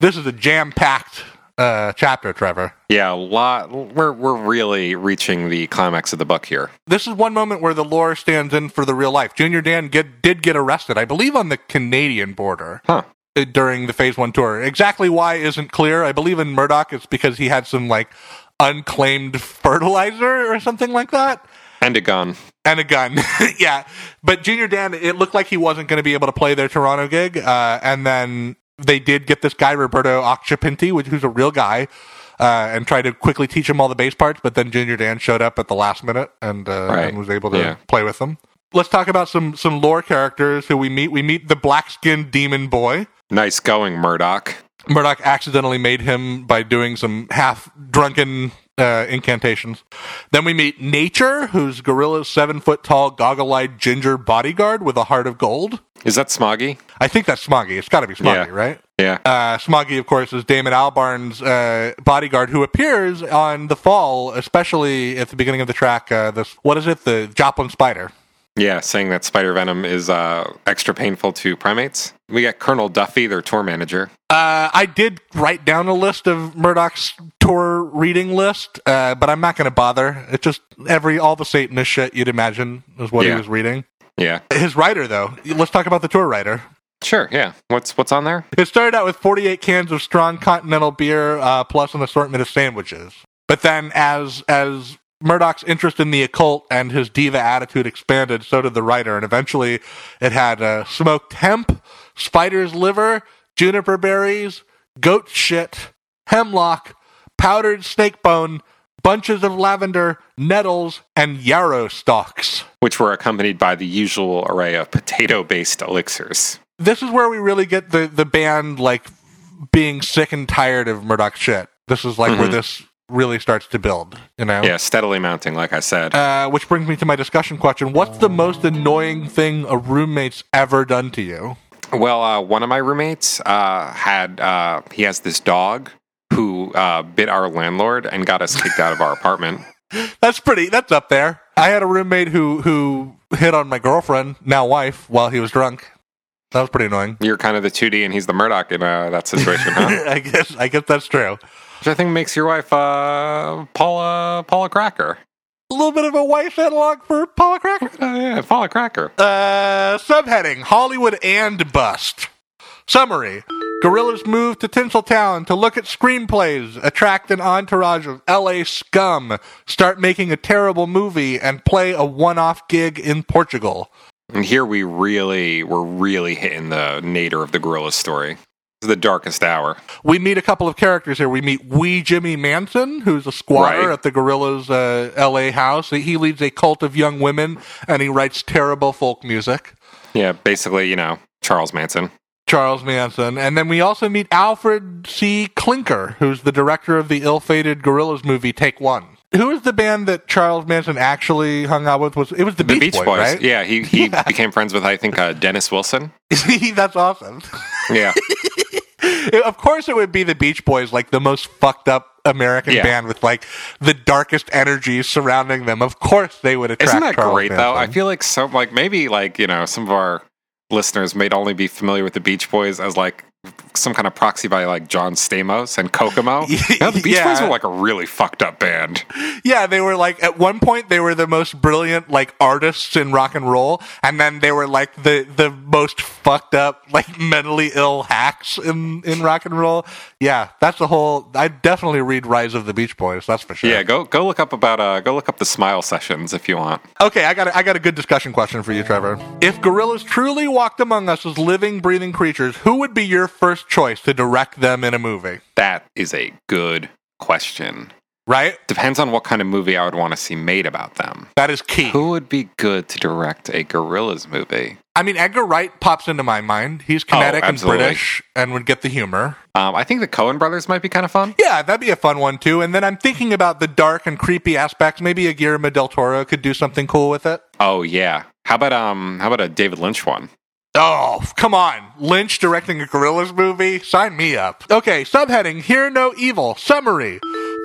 This is a jam-packed uh, chapter, Trevor. Yeah, a lot. We're we're really reaching the climax of the book here. this is one moment where the lore stands in for the real life. Junior Dan get, did get arrested, I believe, on the Canadian border Huh. uh, during the Phase One tour. Exactly why isn't clear. I believe in Murdoc, it's because he had some like unclaimed fertilizer or something like that. And a gun. And a gun, yeah. But Junior Dan, it looked like he wasn't going to be able to play their Toronto gig, uh, and then they did get this guy Roberto Occhipinti, which who's a real guy, uh, and tried to quickly teach him all the bass parts. But then Junior Dan showed up at the last minute and, uh, Right. and was able to Yeah. play with them. Let's talk about some some lore characters who we meet. We meet the black skinned demon boy. Nice going, Murdoc. Murdoc accidentally made him by doing some half drunken uh, incantations. Then we meet Nature, who's Gorillaz seven foot tall, goggle eyed ginger bodyguard with a heart of gold. Is that Smoggy? I think that's Smoggy. It's got to be Smoggy, Yeah. right? Yeah. Uh, Smoggy, of course, is Damon Albarn's uh, bodyguard who appears on the fall, especially at the beginning of the track. Uh, this what is it? The Joplin Spider. Yeah, saying that spider venom is uh, extra painful to primates. We got Colonel Duffy, their tour manager. Uh, I did write down a list of Murdoc's tour reading list, uh, but I'm not going to bother. It's just every all the Satanist shit you'd imagine is what he was reading. Yeah. His writer, though, let's talk about the tour writer. Sure, yeah. What's what's on there? It started out with 48 cans of strong continental beer, uh, plus an assortment of sandwiches. But then, as as Murdoc's interest in the occult and his diva attitude expanded, so did the writer, and eventually, it had uh, smoked hemp, spider's liver, juniper berries, goat shit, hemlock, powdered snake bone, bunches of lavender, nettles, and yarrow stalks. Which were accompanied by the usual array of potato-based elixirs. this is where we really get the the band like being sick and tired of Murdoc shit. This is like where Mhm. this really starts to build, you know. Yeah, steadily mounting, like I said. Uh, which brings me to my discussion question: What's the most annoying thing a roommate's ever done to you? Well, uh, one of my roommates uh, had uh, he has this dog who uh, bit our landlord and got us kicked out of our apartment. That's pretty. That's up there. I had a roommate who who hit on my girlfriend, now wife, while he was drunk. That was pretty annoying. You're kind of the 2D, and he's the Murdoc in uh, that situation, huh? I guess I guess that's true. Which I think makes your wife uh, Paula Paula Cracker. A little bit of a wife analog for Paula Cracker. Uh, yeah, Paula Cracker. Uh, subheading Hollywood and Bust. Summary Gorillaz move to Tinseltown to look at screenplays, attract an entourage of LA scum, start making a terrible movie, and play a one off gig in Portugal. And here we really we're really hitting the nadir of the gorilla story. The darkest hour. We meet a couple of characters here. We meet Wee Jimmy Manson, who's a squatter Right. at the Gorillaz' uh, LA house. He leads a cult of young women and he writes terrible folk music. Yeah, basically, you know, Charles Manson. Charles Manson. And then we also meet Alfred C. Clinker, who's the director of the ill fated Gorillaz movie Take One. Who is the band that Charles Manson actually hung out with? Was It was the, The Beach, Beach Boys, Boys. right? Yeah, he, he became friends with I think uh, Dennis Wilson. That's awesome. Yeah. of course, it would be the Beach Boys, like the most fucked up American Yeah. band with like the darkest energies surrounding them. Of course, they would attract. Isn't that Charles great though? I feel like some like maybe like, you know, some of our listeners may only be familiar with the Beach Boys as like some kind of proxy by like John Stamos and Kokomo. you know, the Beach Yeah. Boys were like a really fucked up band. Yeah, they were like at one point they were the most brilliant like artists in rock and roll, and then they were like the the most fucked up like mentally ill hacks in in rock and roll. Yeah, that's the whole. I definitely read Rise of the Beach Boys. That's for sure. Yeah, go go look up about uh go look up the Smile sessions if you want. Okay, I got a, I got a good discussion question for you, Trevor. If Gorillaz truly walked among us as living, breathing creatures, who would be your first choice to direct them in a movie? That is a good question. Right, Depends on what kind of movie I would want to see made about them. that is key. Who would be good to direct a Gorillaz movie? I mean, Edgar Wright pops into my mind. He's kinetic and Oh, absolutely. British, and would get the humor. Um, I think the Coen brothers might be kind of fun. Yeah, that'd be a fun one too. And then I'm thinking about the dark and creepy aspects. Maybe a Guillermo del Toro could do something cool with it. Oh yeah. How about um how about a David Lynch one? Oh, come on. Lynch directing a Gorillaz movie? Sign me up. Okay, subheading Hear No Evil. Summary.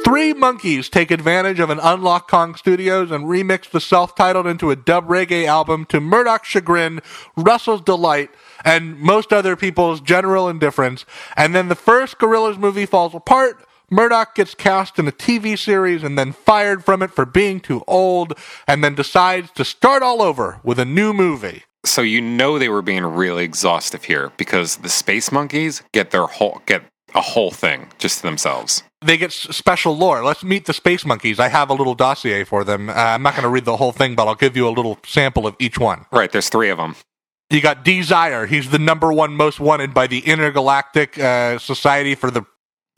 Three monkeys take advantage of an Unlock Kong Studios and remix the self titled into a dub reggae album to Murdoc's chagrin, Russell's delight, and most other people's general indifference. And then the first Gorillaz movie falls apart. Murdoc gets cast in a TV series and then fired from it for being too old, and then decides to start all over with a new movie. So you know they were being really exhaustive here because the space monkeys get their whole get a whole thing just to themselves. they get special lore. Let's meet the space monkeys. I have a little dossier for them. Uh, I'm not going to read the whole thing, but I'll give you a little sample of each one. Right, there's three of them. You got Desire. He's the number one most wanted by the Intergalactic uh, Society for the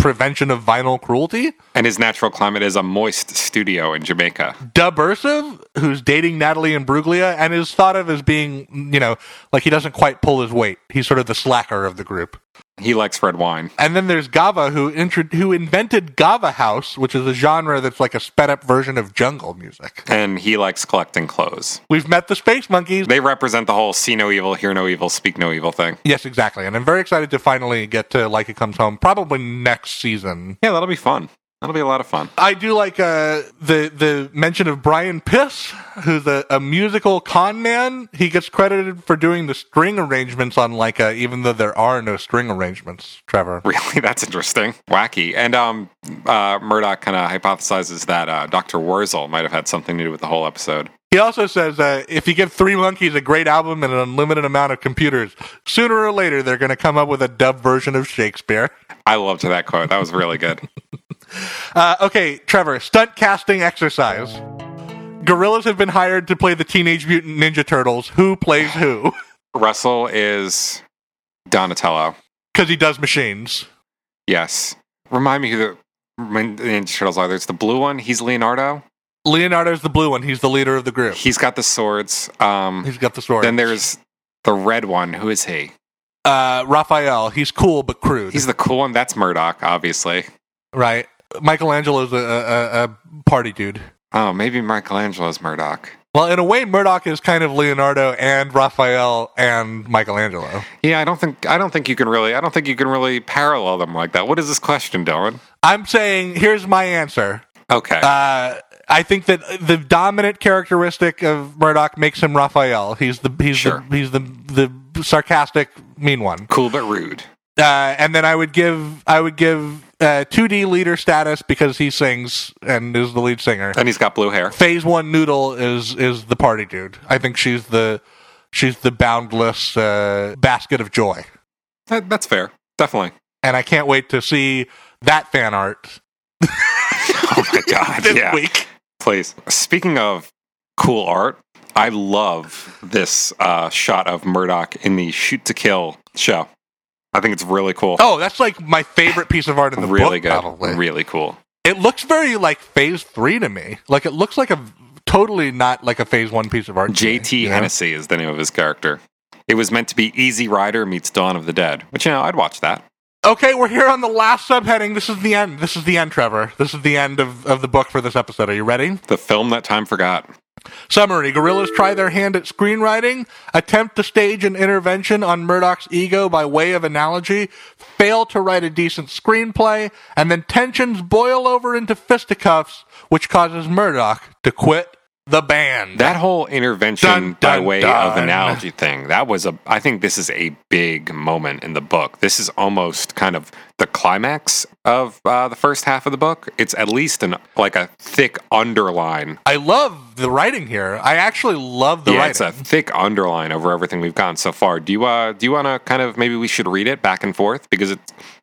Prevention of Vinyl Cruelty. And his natural climate is a moist studio in Jamaica. Dubursive, who's dating Natalie Imbruglia and is thought of as being, you know, like he doesn't quite pull his weight. He's sort of the slacker of the group. He likes red wine. And then there's Gava, who intro- who invented Gava House, which is a genre that's like a sped up version of jungle music. And he likes collecting clothes. We've met the Space Monkeys. They represent the whole see no evil, hear no evil, speak no evil thing. yes, exactly. And I'm very excited to finally get to Laika Comes Home, probably next season. Yeah, that'll be fun. That'll be a lot of fun. I do like uh, the the mention of Brian Piss, who's a, a musical con man. He gets credited for doing the string arrangements on Laika, even though there are no string arrangements. Trevor, Really, that's interesting, wacky. And um, uh, Murdoc kind of hypothesizes that uh, Doctor Wurzel might have had something to do with the whole episode. he also says uh, if you give Three Monkeys a great album and an unlimited amount of computers, sooner or later they're going to come up with a dub version of Shakespeare. I loved that quote. That was really good. Uh, okay, Trevor, stunt casting exercise. Gorillaz have been hired to play the Teenage Mutant Ninja Turtles. Who plays who? Russell is Donatello. Because he does machines. Yes. Remind me who the Ninja Turtles are. There's the blue one. He's Leonardo. Leonardo's the blue one. He's the leader of the group. He's got the swords. Um, He's got the sword. then there's the red one. Who is he? uh, Raphael. He's cool but crude. He's the cool one. That's Murdoc, obviously. right. Michelangelo's a, a, a party dude. Oh, maybe Michelangelo's Murdoc. Well, in a way, Murdoc is kind of Leonardo and Raphael and Michelangelo. Yeah, I don't think I don't think you can really I don't think you can really parallel them like that. What is this question, Dylan? I'm saying, here's my answer. Okay. Uh, I think that the dominant characteristic of Murdoc makes him Raphael. He's the he's Sure. the he's the the sarcastic mean one. cool but rude. Uh, and then I would give I would give uh, 2D leader status because he sings and is the lead singer. And he's got blue hair. Phase one noodle is is the party dude. I think she's the she's the boundless uh, basket of joy, That, that's fair. Definitely. and I can't wait to see that fan art Oh my god. this yeah. week. Please. Speaking of cool art, I love this uh, shot of Murdoc in the shoot to kill show. I think it's really cool. Oh, that's like my favorite piece of art in the really book. good. Probably. Really cool. It looks very like Phase three to me. Like it looks like a totally not like a Phase one piece of art. to me, JT you know? Hennessy is the name of his character. It was meant to be Easy Rider meets Dawn of the Dead, which you know I'd watch that. Okay, we're here on the last subheading. This is the end. This is the end, Trevor. This is the end of, of the book for this episode. Are you ready? The film that time forgot. Summary. Gorillaz try their hand at screenwriting, attempt to stage an intervention on Murdoc's ego by way of analogy, fail to write a decent screenplay, and then tensions boil over into fisticuffs, which causes Murdoc to quit the band. That whole intervention Dun, by way dun. of analogy thing, that was a I think this is a big moment in the book. This is almost kind of the climax of uh, the first half of the book. It's at least an like a thick underline. I love the writing here. I actually love the yeah, writing. it's a thick underline over everything we've gotten so far. Do you uh do you want to kind of maybe we should read it back and forth because it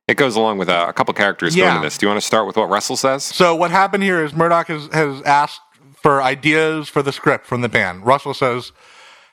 it goes along with a, a couple characters going Yeah. to this. Do you want to start with what Russell says? So what happened here is Murdoc has, has asked for ideas for the script from the band. Russell says,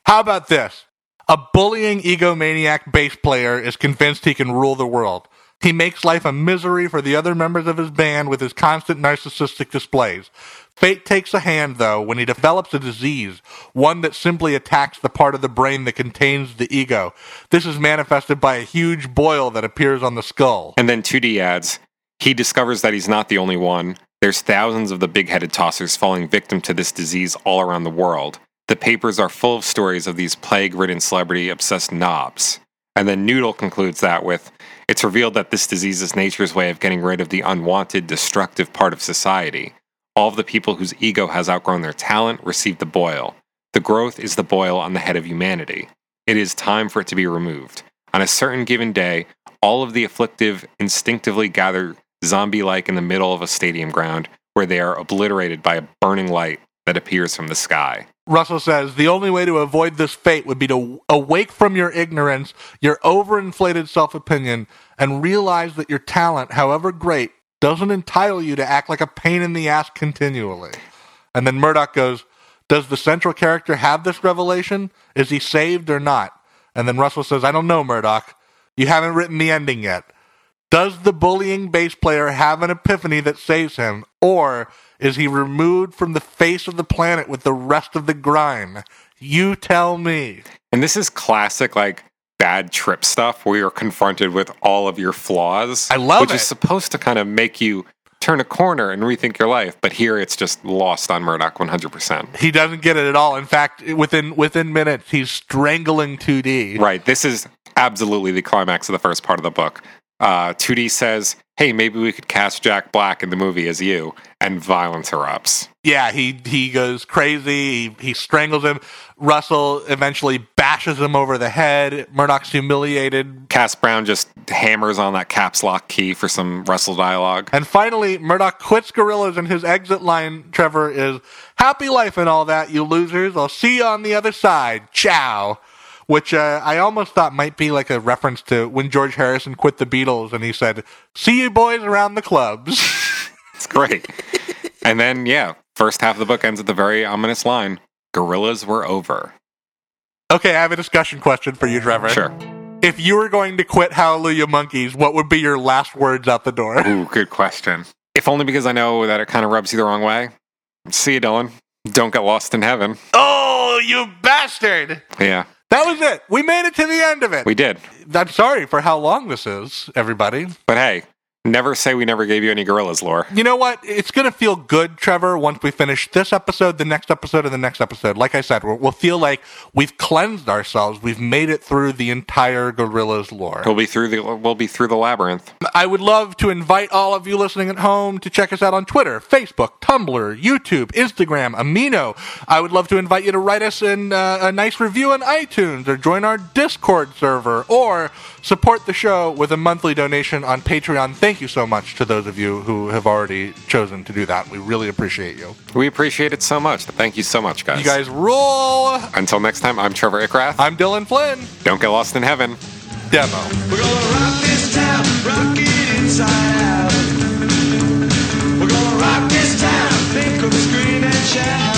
"How about this? A bullying egomaniac bass player is convinced he can rule the world. He makes life a misery for the other members of his band with his constant narcissistic displays. Fate takes a hand, though, when he develops a disease, one that simply attacks the part of the brain that contains the ego. This is manifested by a huge boil that appears on the skull. And then 2D adds, he discovers that he's not the only one. There's thousands of the big headed tossers falling victim to this disease all around the world. The papers are full of stories of these plague ridden celebrity obsessed knobs. And then Noodle concludes that with, it's revealed that this disease is nature's way of getting rid of the unwanted, destructive part of society. All of the people whose ego has outgrown their talent receive the boil. The growth is the boil on the head of humanity. It is time for it to be removed. On a certain given day, all of the afflictive instinctively gather zombie like in the middle of a stadium ground where they are obliterated by a burning light that appears from the sky. Russell says the only way to avoid this fate would be to awake from your ignorance, your overinflated self opinion, and realize that your talent, however great, doesn't entitle you to act like a pain in the ass continually. And then Murdoc goes, Does the central character have this revelation? Is he saved or not? And then Russell says, I don't know, Murdoc. You haven't written the ending yet. Does the bullying bass player have an epiphany that saves him? Or is he removed from the face of the planet with the rest of the grime? You tell me. And this is classic, like bad trip stuff where you're confronted with all of your flaws. I love it. which it. is supposed to kind of make you turn a corner and rethink your life. But here it's just lost on Murdoc 100%. He doesn't get it at all. In fact, within within minutes, he's strangling 2D. Right. This is absolutely the climax of the first part of the book. Uh, 2D says, hey, maybe we could cast Jack Black in the movie as you, and violence erupts. Yeah, he he goes crazy. He, he strangles him. Russell eventually bashes him over the head. Murdoc's humiliated. Cass Browne just hammers on that caps lock key for some Russell dialogue. And finally, Murdoc quits Gorillaz, and his exit line, Trevor, is "Happy life and all that, you losers. I'll see you on the other side. Ciao." Which uh, I almost thought might be like a reference to when George Harrison quit the Beatles, and he said, "See you boys around the clubs." It's great. and then, yeah, first half of the book ends at the very ominous line Gorillaz were over. okay, I have a discussion question for you, Trevor. Sure. If you were going to quit Hallelujah Monkeys, what would be your last words out the door? Ooh, good question. If only because I know that it kind of rubs you the wrong way. See you, Dylan. Don't get lost in heaven. Oh, you bastard! Yeah, That was it. We made it to the end of it. we did. I'm sorry for how long this is, everybody. But hey, never say we never gave you any Gorillaz lore. You know what? It's going to feel good, Trevor, once we finish this episode, the next episode, and the next episode. Like I said, we'll, we'll feel like we've cleansed ourselves. We've made it through the entire Gorillaz lore. We'll be through the we'll be through the labyrinth. I would love to invite all of you listening at home to check us out on Twitter, Facebook, Tumblr, YouTube, Instagram, Amino. I would love to invite you to write us in uh, a nice review on iTunes or join our Discord server or Support the show with a monthly donation on Patreon. Thank you so much to those of you who have already chosen to do that. We really appreciate you. We appreciate it so much. Thank you so much, guys. You guys rule. Until next time, I'm Trevor Ickrath. I'm Dylan Flynn. Don't get lost in heaven. Demo. We're gonna rock this town, rock it inside out. We're gonna rock this town, think of the screen and shout.